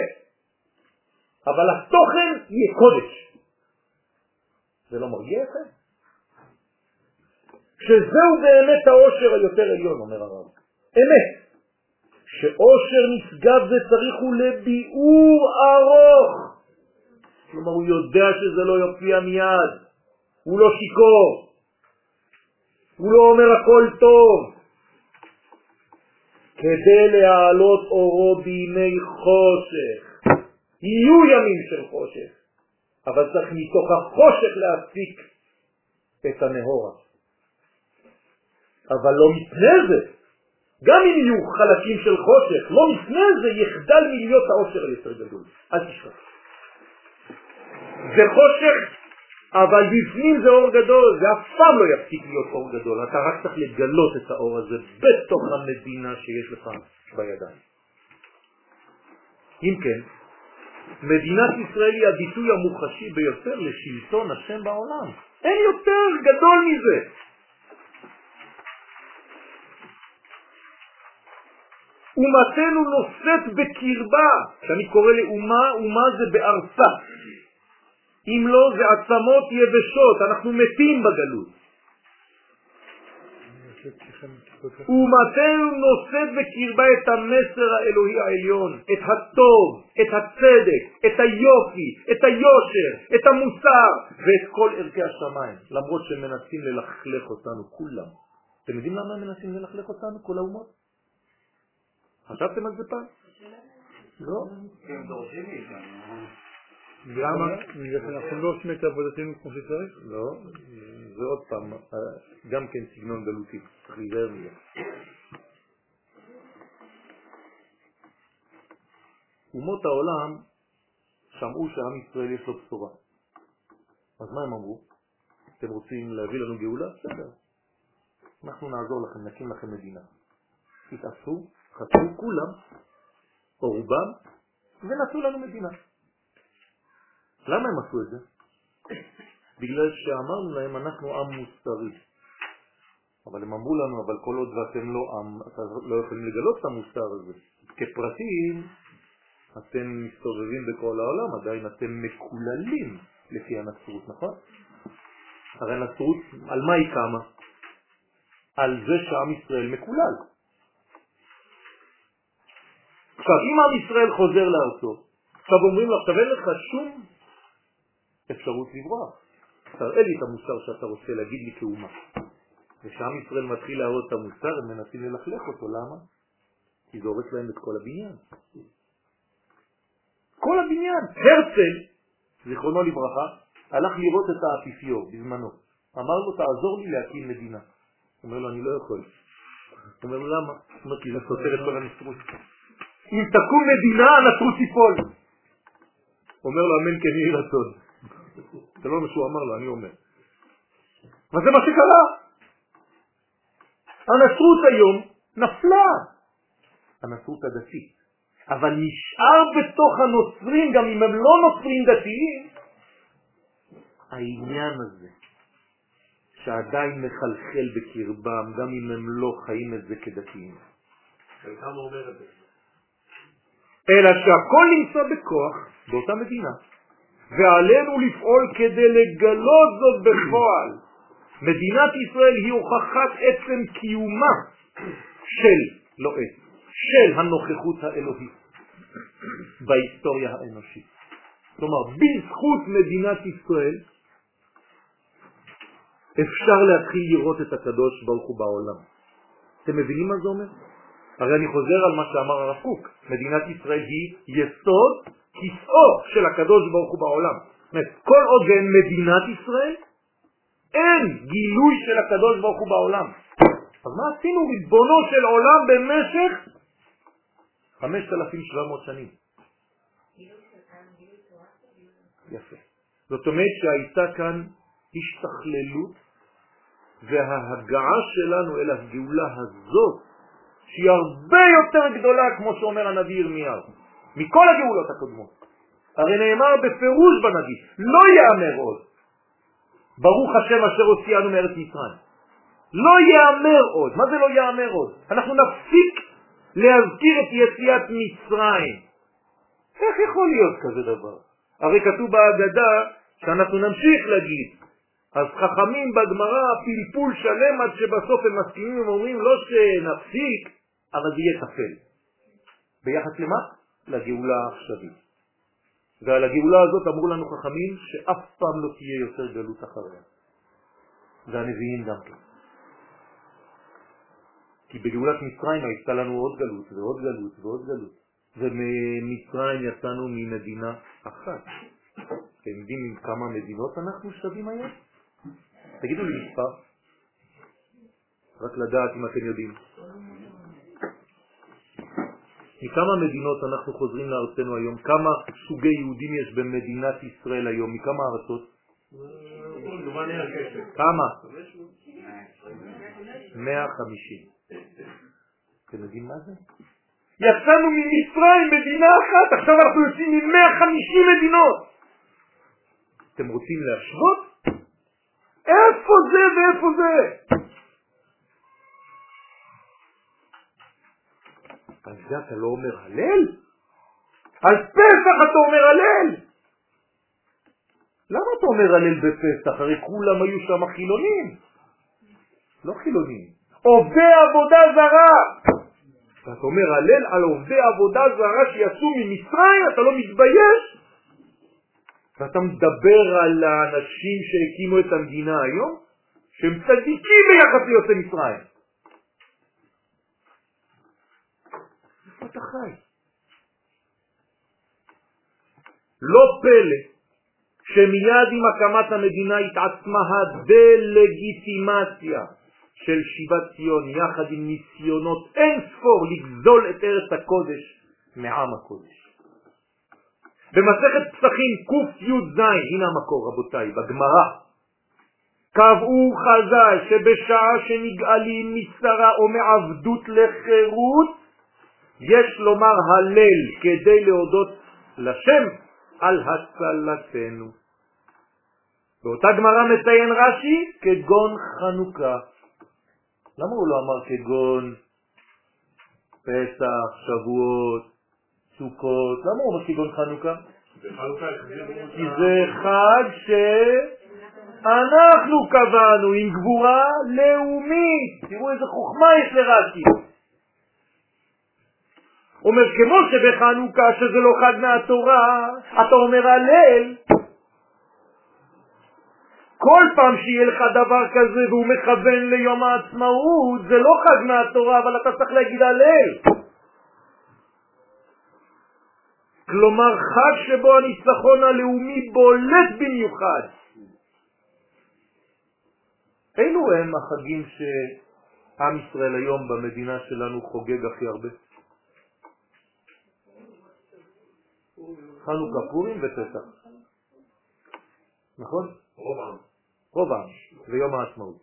אבל התוכן יהיה קודש. זה לא מרגיע אתכם? שזהו באמת העושר היותר עליון, אומר הרב. אמת. שאושר נשגב זה צריך הוא לביאור ארוך. כלומר, הוא יודע שזה לא יופיע מיד, הוא לא שיקור, הוא לא אומר הכל טוב. כדי להעלות אורו בימי חושך. יהיו ימים של חושך, אבל צריך מתוך החושך להפיק את הנהורה. אבל לא מפני זה, גם אם יהיו חלקים של חושך, לא לפני זה יחדל מלהיות העושר היותר גדול. אל תשכח. זה חושך, אבל בפנים זה אור גדול, זה אף פעם לא יפסיק להיות אור גדול. אתה רק צריך לגלות את האור הזה בתוך המדינה שיש לך בידיים. אם כן, מדינת ישראל היא הביטוי המוחשי ביותר לשלטון השם בעולם. אין יותר גדול מזה. אומתנו נושאת בקרבה, כשאני קורא לאומה, אומה זה בארצה. אם לא, זה עצמות יבשות, אנחנו מתים בגלות. אומתנו נושאת בקרבה את המסר האלוהי העליון, את הטוב, את הצדק, את היופי, את היושר, את המוסר ואת כל ערכי השמיים, למרות שהם מנסים ללכלך אותנו כולם. אתם יודעים למה הם מנסים ללכלך אותנו, כל האומות? חשבתם על זה פעם? לא. הם דורשים מאיתנו. למה? בגלל שאנחנו לא עושים את עבודתנו כמו שצריך? לא, זה עוד פעם, גם כן סגנון גלותי, צריך להיזהר מזה. אומות העולם שמעו שעם ישראל יש לו בשורה. אז מה הם אמרו? אתם רוצים להביא לנו גאולה? בסדר. אנחנו נעזור לכם, נקים לכם מדינה. תתעשו, חצו כולם, או רובם, ונעשו לנו מדינה. למה הם עשו את זה? בגלל שאמרנו להם אנחנו עם מוסרי. אבל הם אמרו לנו, אבל כל עוד ואתם לא עם, לא יכולים לגלות את המוסר הזה. כפרטים, אתם מסתובבים בכל העולם, עדיין אתם מקוללים לפי הנצרות, נכון? הרי הנצרות, על מה היא קמה? על זה שעם ישראל מקולל. עכשיו, אם עם ישראל חוזר לארצו, עכשיו אומרים לו, עכשיו אין לך שום אפשרות לברוח. תראה לי את המוסר שאתה רוצה להגיד לי כאומה. וכשעם ישראל מתחיל להראות את המוסר, הם מנסים ללכלך אותו. למה? כי זה הורס להם את כל הבניין. כל הבניין. הרצל, זיכרונו לברכה, הלך לראות את האפיפיור בזמנו. אמר לו, תעזור לי להקים מדינה. הוא אומר לו, אני לא יכול. הוא אומר לו, למה? הוא אומר, כי זה סותר את כל הנצרות. אם תקום מדינה, הנצרות תיפול. אומר לו, אמן כן יהי רצון. זה לא מה שהוא אמר לו, אני אומר. וזה מה שקרה. הנצרות היום נפלה. הנצרות הדתית. אבל נשאר בתוך הנוצרים, גם אם הם לא נוצרים דתיים, העניין הזה, שעדיין מחלחל בקרבם, גם אם הם לא חיים את זה כדתיים. חלקם אומר את זה. אלא שהכל נמצא בכוח באותה מדינה. ועלינו לפעול כדי לגלות זאת בפועל. מדינת ישראל היא הוכחת עצם קיומה של, לא עצם, של הנוכחות האלוהית בהיסטוריה האנושית. כלומר, בזכות מדינת ישראל אפשר להתחיל לראות את הקדוש ברוך הוא בעולם. אתם מבינים מה זה אומר? הרי אני חוזר על מה שאמר הרב קוק, מדינת ישראל היא יסוד כיסאו של הקדוש ברוך הוא בעולם. זאת אומרת, כל עוד ואין מדינת ישראל, אין גילוי של הקדוש ברוך הוא בעולם. אז מה עשינו ריבונו של עולם במשך 5,700 שנים? יפה. זאת אומרת שהייתה כאן השתכללות וההגעה שלנו אל הגאולה הזאת, שהיא הרבה יותר גדולה, כמו שאומר הנביא ירמיהו. מכל הגאולות הקודמות. הרי נאמר בפירוש בנביא, לא יאמר עוד. ברוך השם אשר הוציאנו מארץ מצרים. לא יאמר עוד. מה זה לא יאמר עוד? אנחנו נפסיק להזכיר את יציאת מצרים. איך יכול להיות כזה דבר? הרי כתוב בהגדה שאנחנו נמשיך להגיד. אז חכמים בגמרא פלפול שלם עד שבסוף הם מסכימים, הם אומרים לא שנפסיק, אבל זה יהיה תפל. ביחס למה? לגאולה העכשווית. ועל הגאולה הזאת אמרו לנו חכמים שאף פעם לא תהיה יותר גלות אחריה. והנביאים גם כן. כי בגאולת מצרים הייתה לנו עוד גלות ועוד גלות ועוד גלות. וממצרים יצאנו ממדינה אחת. אתם יודעים כמה מדינות אנחנו שווים היום? תגידו לי מספר. רק לדעת אם אתם יודעים. מכמה מדינות אנחנו חוזרים לארצנו היום? כמה סוגי יהודים יש במדינת ישראל היום? מכמה ארצות? כמה? 150. אתם יודעים מה זה? יצאנו ממצרים מדינה אחת, עכשיו אנחנו יוצאים מ-150 מדינות. אתם רוצים להשוות? איפה זה ואיפה זה? על זה אתה לא אומר הלל? על פסח אתה אומר הלל! למה אתה אומר הלל בפסח? הרי כולם היו שם חילונים. לא חילונים. עובדי עבודה זרה! ואתה אומר הלל על עובדי עבודה זרה שיצאו ממצרים, אתה לא מתבייש? ואתה מדבר על האנשים שהקימו את המדינה היום, שהם צדיקים ביחס ליוצאי מצרים. אתה חי? לא פלא שמיד עם הקמת המדינה התעצמה הדלגיטימציה של שיבת ציון יחד עם ניסיונות אין ספור לגזול את ארץ הקודש מעם הקודש. במסכת פסחים קי"ז, הנה המקור רבותיי, בגמרא, קבעו חז"ל שבשעה שנגאלים משרה או מעבדות לחירות, יש לומר הלל כדי להודות לשם על הצלתנו. באותה גמרא מציין רש"י כגון חנוכה. למה הוא לא אמר כגון פסח, שבועות, סוכות? למה הוא אומר כגון חנוכה? כי זה חג שאנחנו קבענו עם גבורה לאומית. תראו איזה חוכמה יש לרש"י. אומר כמו שבחנוכה שזה לא חג מהתורה, אתה אומר הלל, כל פעם שיהיה לך דבר כזה והוא מכוון ליום העצמאות, זה לא חג מהתורה, אבל אתה צריך להגיד הלל. כלומר חג שבו הניצחון הלאומי בולט במיוחד. אילו הם החגים שעם ישראל היום במדינה שלנו חוגג הכי הרבה? חנוכה, פורים ופסח. נכון? רוב העם. רוב העם, ויום העצמאות.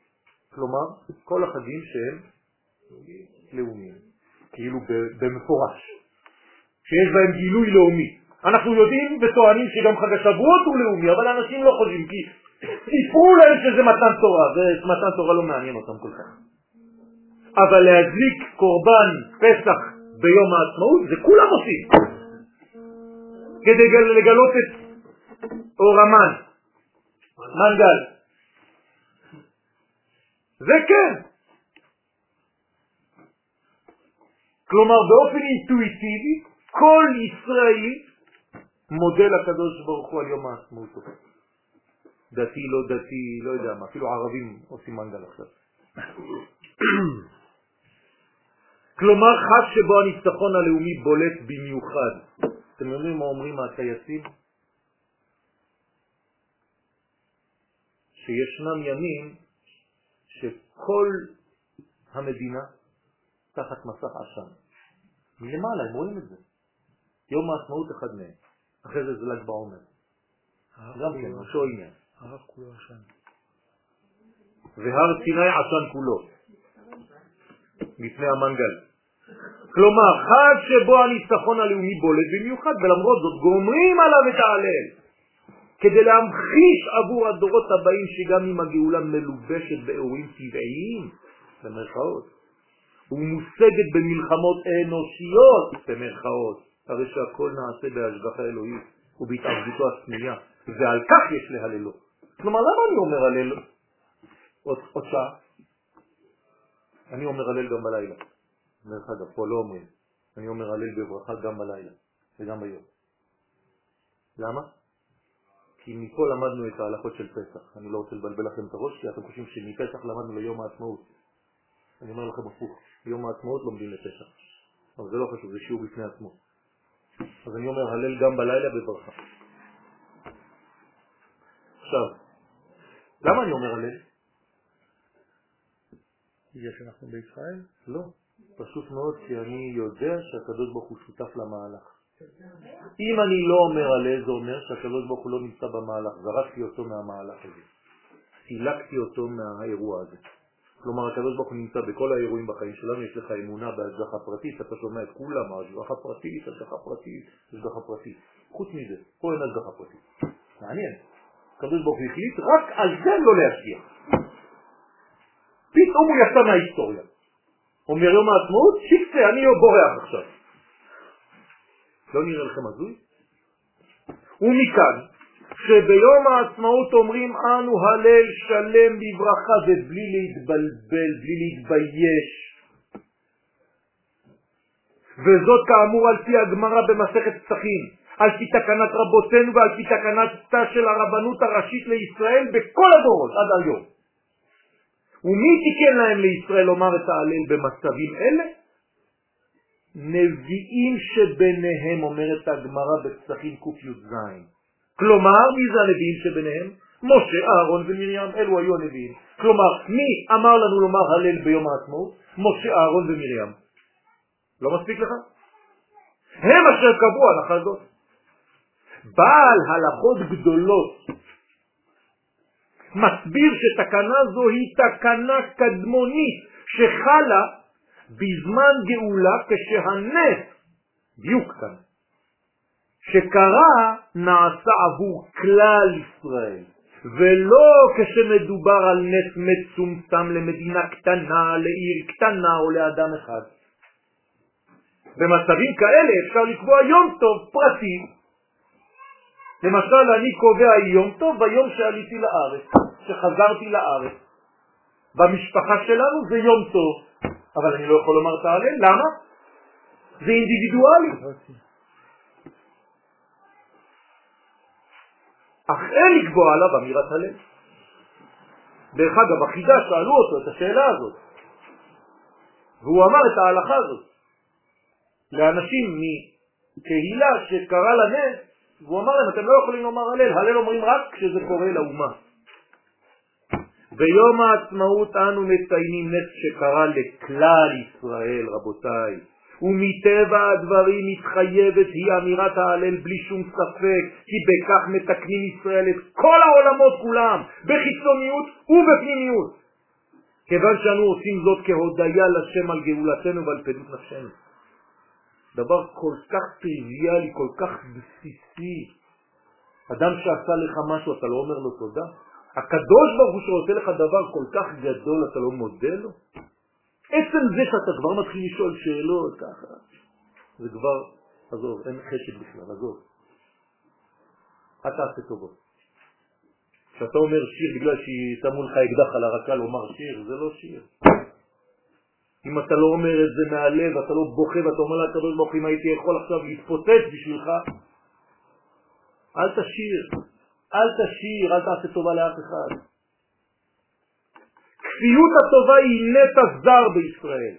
כלומר, כל החגים שהם לאומיים, כאילו במפורש, שיש בהם גילוי לאומי. אנחנו יודעים וטוענים שגם חג השבועות הוא לאומי, אבל אנשים לא חושבים, כי סיפרו להם שזה מתן תורה, ומתן תורה לא מעניין אותם כל כך. אבל להדליק קורבן פסח ביום העצמאות, זה כולם עושים. כדי לגלות את אור המן, מנגל. זה כן. כלומר, באופן אינטואיטיבי, כל ישראלי מודה לקדוש ברוך הוא על יום העצמאות. דתי, לא דתי, לא יודע מה, אפילו ערבים עושים מנגל עכשיו. כלומר, חג שבו הניצחון הלאומי בולט במיוחד. אתם יודעים מה אומרים הטייסים? שישנם ימים שכל המדינה תחת מסך עשן. מלמעלה, הם רואים את זה. יום העצמאות אחד מהם. אחרי זה זה ל"ג בעומר. גם כן, אותו עניין. הרב כולו עשן. והר סיני עשן כולו, לפני המנגל. כלומר, חג שבו הניצחון הלאומי בולט במיוחד, ולמרות זאת גומרים עליו את ההלל, כדי להמחיש עבור הדורות הבאים שגם אם הגאולה מלובשת באירועים טבעיים, במרכאות, ומושגת במלחמות אנושיות, במרכאות, הרי שהכל נעשה בהשגחה אלוהית ובהתערבותו הסמויה, ועל כך יש להללו. כלומר, למה אני אומר הלל עוד, עוד שעה? אני אומר הלל גם בלילה. דרך אגב, פה לא אומרים. אני אומר הלל בברכה גם בלילה וגם ביום. למה? כי מפה למדנו את ההלכות של פסח. אני לא רוצה לבלבל לכם את הראש, כי אתם חושבים שמפסח למדנו ליום העצמאות. אני אומר לכם הפוך, יום העצמאות לומדים לפסח. אבל זה לא חשוב, זה שיעור בפני עצמו. אז אני אומר הלל גם בלילה בברכה. עכשיו, למה אני אומר הלל? בגלל שאנחנו בישראל? לא, פשוט מאוד כי אני יודע שהקדוש ברוך הוא שותף למהלך. אם אני לא אומר הלל, זה אומר שהקדוש ברוך הוא לא נמצא במהלך, זרקתי אותו מהמהלך הזה. סילקתי אותו מהאירוע הזה. כלומר, הקדוש ברוך הוא נמצא בכל האירועים בחיים שלנו, יש לך אמונה בהשגחה פרטית, אתה שומע את כולם, השגחה פרטית, השגחה פרטית, השגחה פרטית. חוץ מזה, פה אין השגחה פרטית. מעניין. הקדוש ברוך הוא החליט רק על זה לא להשגיח. פתאום הוא יצא מההיסטוריה. אומר יום העצמאות, שיקצה, אני בורח עכשיו. לא נראה לכם הזוי? ומכאן, שביום העצמאות אומרים אנו הלל שלם בברכה ובלי להתבלבל, בלי להתבייש. וזאת כאמור על פי הגמרא במסכת פסחים, על פי תקנת רבותינו ועל פי תקנתה של הרבנות הראשית לישראל בכל הדורות עד היום. ומי תיקן להם לישראל לומר את ההלל במצבים אלה? נביאים שביניהם, אומרת הגמרא בפסחים קי"ז. כלומר, מי זה הנביאים שביניהם? משה, אהרון ומרים, אלו היו הנביאים. כלומר, מי אמר לנו לומר הלל ביום העצמאות? משה, אהרון ומרים. לא מספיק לך? הם אשר קבעו הלכה זאת. בעל הלכות גדולות מסביר שתקנה זו היא תקנה קדמונית שחלה בזמן גאולה כשהנס, דיוק כאן, שקרה נעשה עבור כלל ישראל, ולא כשמדובר על נס מצומצם למדינה קטנה, לעיר קטנה או לאדם אחד. במצבים כאלה אפשר לקבוע יום טוב פרטי. למשל, אני קובע יום טוב ביום שעליתי לארץ, שחזרתי לארץ. במשפחה שלנו זה יום טוב, אבל אני לא יכול לומר את ההלל, למה? זה אינדיבידואלי. אך אין לקבוע עליו אמירת הלב. דרך אגב, החידה שאלו אותו את השאלה הזאת, והוא אמר את ההלכה הזאת לאנשים מקהילה שקרא לה והוא אמר להם, אתם לא יכולים לומר הלל, הלל אומרים רק כשזה קורה לאומה. ביום העצמאות אנו מציינים נס שקרה לכלל ישראל, רבותיי. ומטבע הדברים מתחייבת היא אמירת ההלל בלי שום ספק, כי בכך מתקנים ישראל את כל העולמות כולם, בחיצוניות ובפנימיות. כיוון שאנו עושים זאת כהודיה לשם על גאולתנו ועל פדות נפשנו. דבר כל כך טריוויאלי, כל כך בסיסי. אדם שעשה לך משהו, אתה לא אומר לו תודה? הקדוש ברוך הוא שעושה לך דבר כל כך גדול, אתה לא מודה לו? עצם זה שאתה כבר מתחיל לשאול שאלות ככה, זה כבר, עזוב, אין חשב בכלל, עזוב. אל תעשה טובות. כשאתה אומר שיר בגלל ששמו לך אקדח על הרקה לומר שיר, זה לא שיר. אם אתה לא אומר את זה מהלב, אתה לא בוכה ואתה אומר לקדוש ברוך אם הייתי יכול עכשיו להתפוצץ בשבילך, אל תשיר, אל תשיר, אל תעשה טובה לאף אחד. כפיות הטובה היא נטע זר בישראל.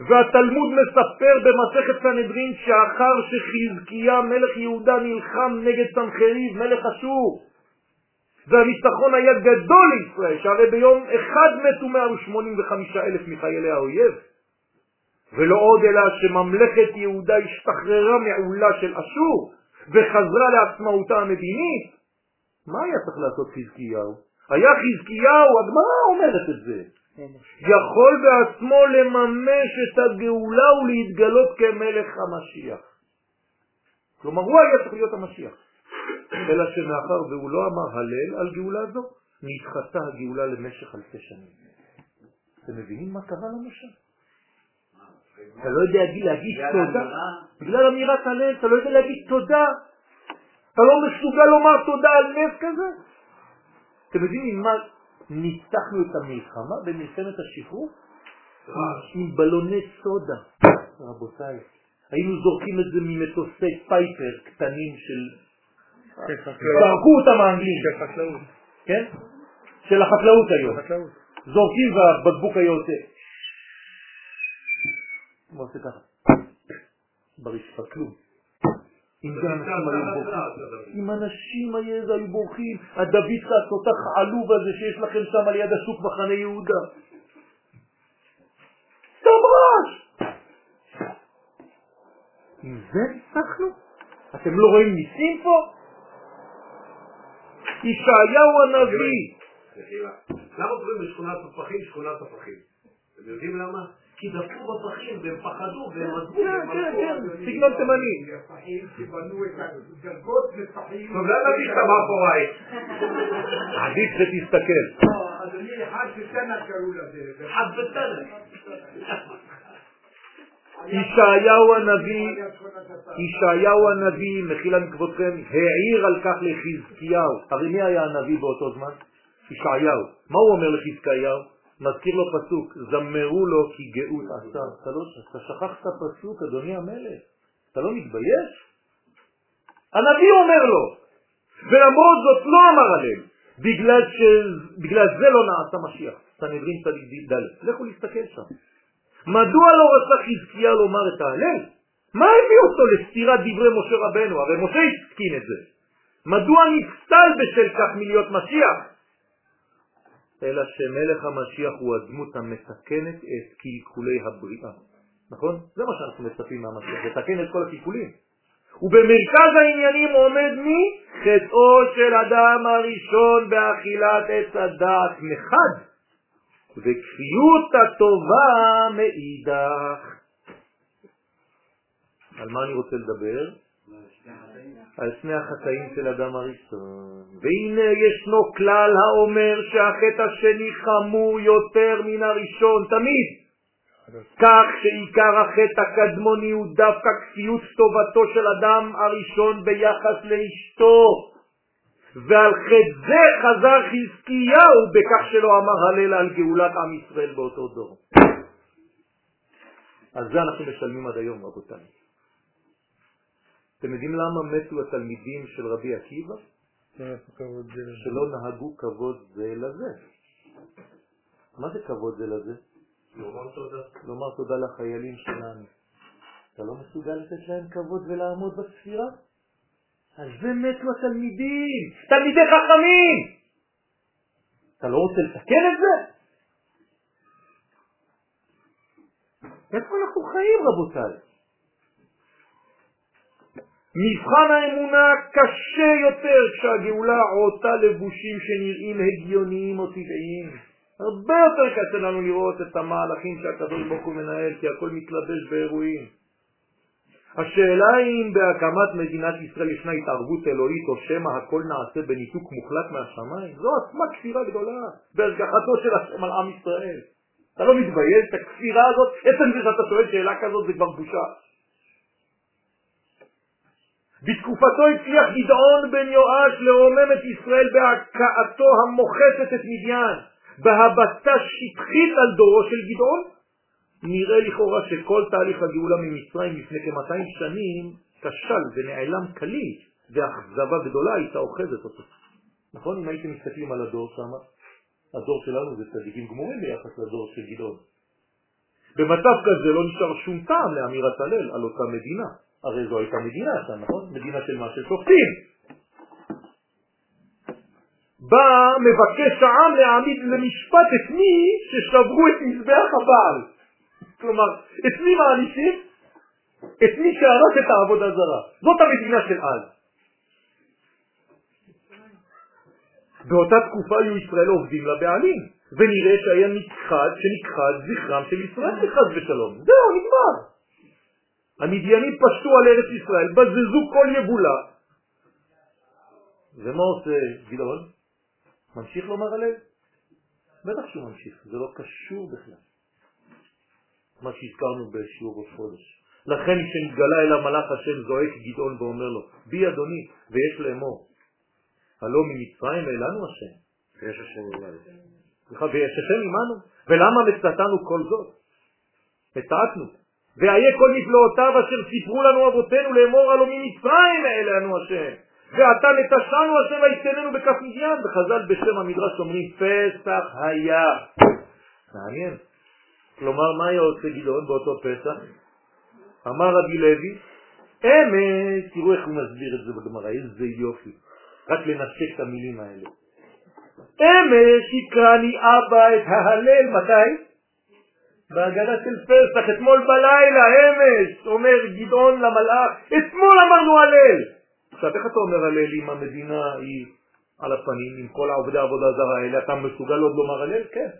והתלמוד מספר במסכת סנהדרין שאחר שחזקיה מלך יהודה נלחם נגד סנחריב מלך אשור והניצחון היה גדול לישראל שהרי ביום אחד מתו 185 אלף מחיילי האויב ולא עוד אלא שממלכת יהודה השתחררה מעולה של אשור וחזרה לעצמאותה המדינית מה היה צריך לעשות חזקיהו? היה חזקיהו, הגמרא אומרת את זה, יכול בעצמו לממש את הגאולה ולהתגלות כמלך המשיח. כלומר, הוא היה צריך להיות המשיח. אלא שמאחר והוא לא אמר הלל על גאולה זו, נדחתה הגאולה למשך אלפי שנים. אתם מבינים מה קרה לנו שם? אתה לא יודע להגיד תודה, בגלל אמירת הלל, אתה לא יודע להגיד תודה. אתה לא מסוגל לומר תודה על נס כזה? אתם יודעים עם מה ניצחנו את המלחמה במלחמת השחרור? עם בלוני סודה, רבותיי. היינו זורקים את זה ממטוסי פייפר קטנים של... זרקו אותם האנגלים. של חקלאות. כן? של החקלאות היום. זורקים והבקבוק היה יוצא. הוא עושה ככה. ברשפה כלום. אם זה אנשים היו בורחים, אם אנשים היו בורחים, הדוידקה התותח העלוב הזה שיש לכם שם על יד השוק מחנה יהודה. סתם רעש! עם זה ניצחנו? אתם לא רואים ניסים פה? ישעיהו הנביא. למה קוראים לשכונת הפחים שכונת הפחים? אתם יודעים למה? כי דפקו בפחים והם פחדו והם עזבו. כן, כן, כן, סגנון תימני. הפחים שבנו את הגגות לפחים. טוב, לא נביא את המאחוריי. עדיף שתסתכל. אדוני, אחד ותנא קראו לזה. אחד ותנא. ישעיהו הנביא, ישעיהו הנביא, מחילה מכבודכם, העיר על כך לחזקיהו. הרי מי היה הנביא באותו זמן? ישעיהו. מה הוא אומר לחזקיהו? מזכיר לו פסוק, זמרו לו כי גאות עשה. אתה, לא, אתה שכחת פסוק, אדוני המלך. אתה לא מתבייש? הנביא אומר לו, ולמרות זאת לא אמר עליהם, בגלל, ש... בגלל זה לא נעשה משיח. סנהדרין צדיק ד', לכו להסתכל שם. מדוע לא רצה חזקיה לומר את ההלל? מה הביא אותו לסתירת דברי משה רבנו? הרי משה הסכין את זה. מדוע נפסל בשל כך מלהיות משיח? אלא שמלך המשיח הוא הדמות המתקנת את קלקולי הבריאה. נכון? זה מה שאנחנו מצפים מהמשיח, לתקן את כל הקלקולים. ובמרכז העניינים עומד מי? חטאו של אדם הראשון באכילת עץ הדעת מחד, וכפיות הטובה מאידך. על מה אני רוצה לדבר? על שני החטאים של אדם הראשון. והנה ישנו כלל האומר שהחטא השני חמור יותר מן הראשון, תמיד. כך שעיקר החטא הקדמוני הוא דווקא כפיות טובתו של אדם הראשון ביחס לאשתו. ועל חטא זה חזר חזקיהו בכך שלא אמר הלל על גאולת עם ישראל באותו דור. על זה אנחנו משלמים עד היום, רבותיי. אתם יודעים למה מתו התלמידים של רבי עקיבא? שלא נהגו כבוד זה לזה. מה זה כבוד זה לזה? לומר תודה. לומר תודה לחיילים שלנו. אתה לא מסוגל לתת להם כבוד ולעמוד בספירה? על זה מתו התלמידים, תלמידי חכמים! אתה לא רוצה לתקן את זה? איפה אנחנו חיים רבותיי? מבחן האמונה קשה יותר כשהגאולה עוטה לבושים שנראים הגיוניים או טבעיים. הרבה יותר קשה לנו לראות את המהלכים שהקדוש ברוך הוא מנהל, כי הכל מתלבש באירועים. השאלה היא אם בהקמת מדינת ישראל ישנה התערבות אלוהית או שמא הכל נעשה בניתוק מוחלט מהשמיים. זו עצמה כפירה גדולה בהשגחתו של השם על עם ישראל. אתה לא מתבייש את הכפירה הזאת? עצם זה שאתה שואל שאלה כזאת זה כבר בושה. בתקופתו הצליח גדעון בן יואש לרומם את ישראל בהכאתו המוחצת את מדיין, בהבטה שטחית על דורו של גדעון. נראה לכאורה שכל תהליך הגאולה ממצרים לפני כ-200 שנים כשל ונעלם כליל, ואכזבה גדולה הייתה אוחזת אותו. נכון? אם הייתם מסתכלים על הדור שם, הדור שלנו זה צדיקים גמורים ביחס לדור של גדעון. במצב כזה לא נשאר שום טעם לאמירת הלל על אותה מדינה. הרי זו הייתה מדינה שם, נכון? מדינה של מה? של שופטים. בא מבקש העם להעמיד למשפט את מי ששברו את מזבח הבעל. כלומר, את מי מענישים? את מי שהרס את העבודה זרה. זאת המדינה של אז. באותה תקופה היו ישראל עובדים לבעלים, ונראה שהיה נכחד שנכחד זכרם של ישראל חס ושלום. זהו, נגמר. המדיינים פשטו על ארץ ישראל, בזזו כל יבולה. ומה עושה גדעון? ממשיך לומר הלל? בטח שהוא ממשיך, זה לא קשור בכלל. מה שהזכרנו בשיעור ראש חודש. לכן כשנתגלה אל המלאך השם זועק גדעון ואומר לו, בי אדוני, ויש לאמור, הלא ממצרים אלינו השם. ויש השם עמנו. ויש השם עמנו. ולמה מצאתנו כל זאת? מתעתנו. ואיה כל נפלאותיו אשר סיפרו לנו אבותינו לאמור הלא ממצרים אלינו השם. ועתה נטשנו השם ויתננו בכף מדיין, וחז"ל בשם המדרש אומרים פסח היה. מעניין. כלומר, מה היה עושה גדעון באותו פסח? אמר רבי לוי, אמש, תראו איך הוא מסביר את זה בגמרא, איזה יופי. רק לנשק את המילים האלה. אמש יקרני אבא את ההלל, מתי? בהגנה של פסח, אתמול בלילה, אמש, אומר גדעון למלאך, אתמול אמרנו הלל. עכשיו, איך אתה אומר הלל אם המדינה היא על הפנים, עם כל העובדי העבודה זרה האלה, אתה מסוגל עוד לומר הלל? כן.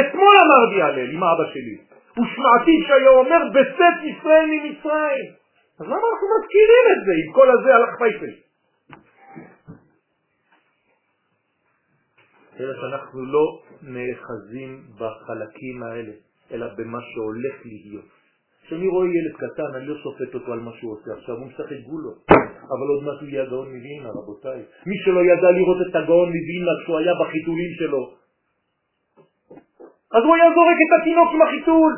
אתמול אמרתי הלל עם אבא שלי, ושמעתי שהיה אומר בצאת ישראל ממצרים. אז למה אנחנו מזכירים את זה עם כל הזה על החפייפל? אלא שאנחנו לא נאחזים בחלקים האלה, אלא במה שהולך להיות. כשאני רואה ילד קטן, אני לא שופט אותו על מה שהוא עושה עכשיו, הוא משחק גולו. אבל עוד מעט הוא יהיה הגאון מווילנה, רבותיי. מי שלא ידע לראות את הגאון מווילנה כשהוא היה בחיתולים שלו, אז הוא היה זורק את התינוק עם החיתול.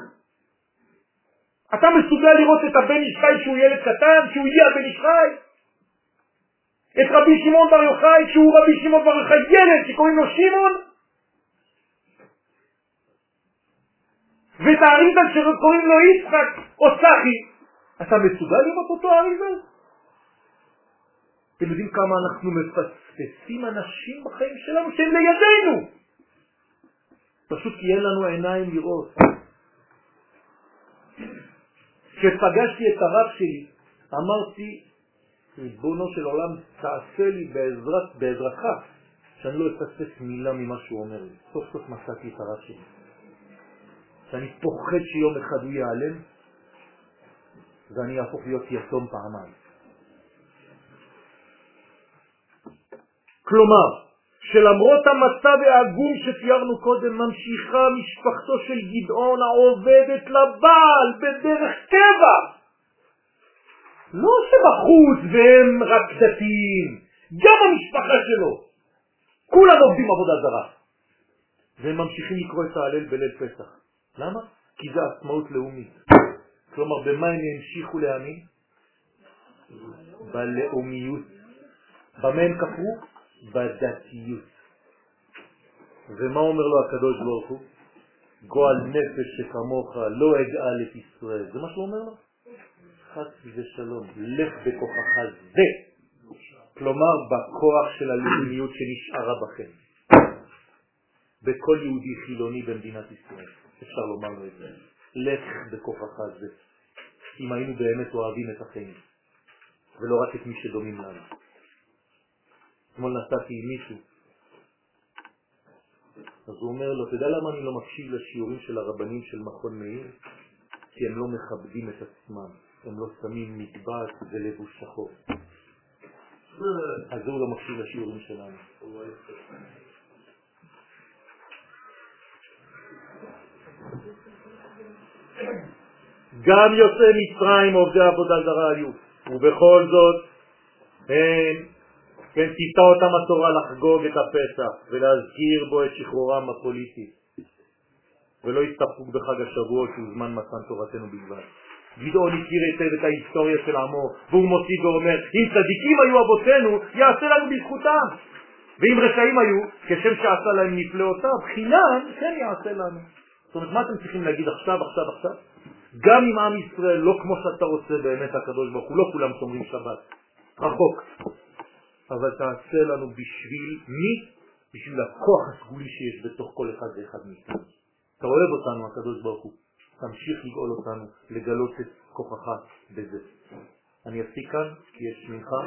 אתה מסוגל לראות את הבן איש שהוא ילד קטן, שהוא הגיע בן איש? את רבי שמעון בר יוחאי, שהוא רבי שמעון בר יוחאי, ילד שקוראים לו שמעון? ואת האריזל שקוראים לו יצחק או צחי, אתה מסוגל לראות אותו האריזל? אתם יודעים כמה אנחנו מפספסים אנשים בחיים שלנו שהם לידינו? פשוט כי אין לנו עיניים לראות. כשפגשתי את הרב שלי, אמרתי, ריבונו של עולם, תעשה לי בעזרת, בעזרתך, שאני לא אפספס מילה ממה שהוא אומר לי. סוף סוף מצאתי את הרב שלי. שאני פוחד שיום אחד הוא ייעלם, ואני אהפוך להיות יתום פעמיים. כלומר, שלמרות המצב העגום שתיארנו קודם, ממשיכה משפחתו של גדעון העובדת לבעל בדרך טבע. לא שבחוץ והם רק דתיים, גם המשפחה שלו. כולם עובדים עבודה זרה. והם ממשיכים לקרוא את ההלל בליל פסח. למה? כי זה עצמאות לאומית. כלומר, במה הם המשיכו להאמין? בלאומיות. במה הם כפרו? בדתיות. ומה אומר לו הקדוש ברוך הוא? גועל נפש שכמוך לא אגאל את ישראל. זה מה שהוא אומר לו? חס ושלום, לך בכוחך זה. כלומר, בכוח של הלאומיות שנשארה בכם. בכל יהודי חילוני במדינת ישראל. אפשר לומר לו את זה. לך בכוחך זה. אם היינו באמת אוהבים את החיים, ולא רק את מי שדומים לנו. אתמול נסעתי עם מישהו, אז הוא אומר לו, יודע למה אני לא מקשיב לשיעורים של הרבנים של מכון מאיר? כי הם לא מכבדים את עצמם, הם לא שמים מטבעת ולבוש שחור. אז הוא לא מקשיב לשיעורים שלנו. גם יוצאי מצרים עובדי עבודה זרה היו, ובכל זאת הם, כן, ציטה אותם התורה לחגוג את הפסח ולהזכיר בו את שחרורם הפוליטי, ולא הסתפקו בחג השבוע שהוא זמן מתן תורתנו בלבד. גדעון הכיר היטב את ההיסטוריה של עמו, והוא מוציא ואומר, אם צדיקים היו אבותינו, יעשה לנו בזכותם. ואם רשעים היו, כשם שעשה להם נפלאותיו, חינם כן יעשה לנו. זאת אומרת, מה אתם צריכים להגיד עכשיו, עכשיו, עכשיו? גם אם עם ישראל לא כמו שאתה רוצה באמת הקדוש ברוך הוא, לא כולם שומרים שבת, רחוק. אבל תעשה לנו בשביל מי? בשביל הכוח הסגולי שיש בתוך כל אחד ואחד מאיתנו. אתה אוהב אותנו הקדוש ברוך הוא, תמשיך לגאול אותנו, לגלות את כוחך בזה. אני אפסיק כאן כי יש מנחה,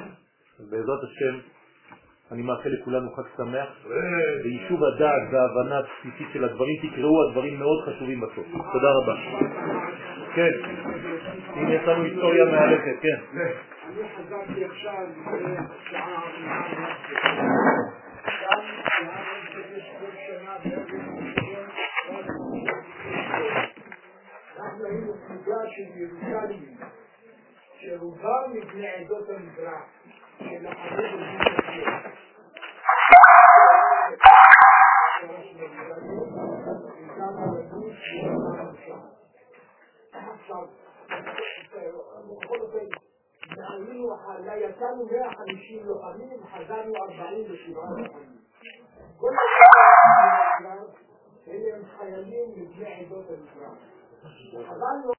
ובעזרת השם אני מאחל לכולנו חג שמח, ביישוב הדעת וההבנה הבסיסית של הדברים, תקראו הדברים מאוד חשובים בסוף. תודה רבה. כן, אם יש לנו היסטוריה מהלכת, כן. אני חזרתי עכשיו שעה אנחנו היינו פלוגה של ירושלמים, שרובם מבני עדות המזרח, של החברים עכשיו, בכל אופן, היינו, יצאנו 150 לוחמים, חזרנו 47 לוחמים. כל אלה הם חיילים מבני עדות המזרח. חזרנו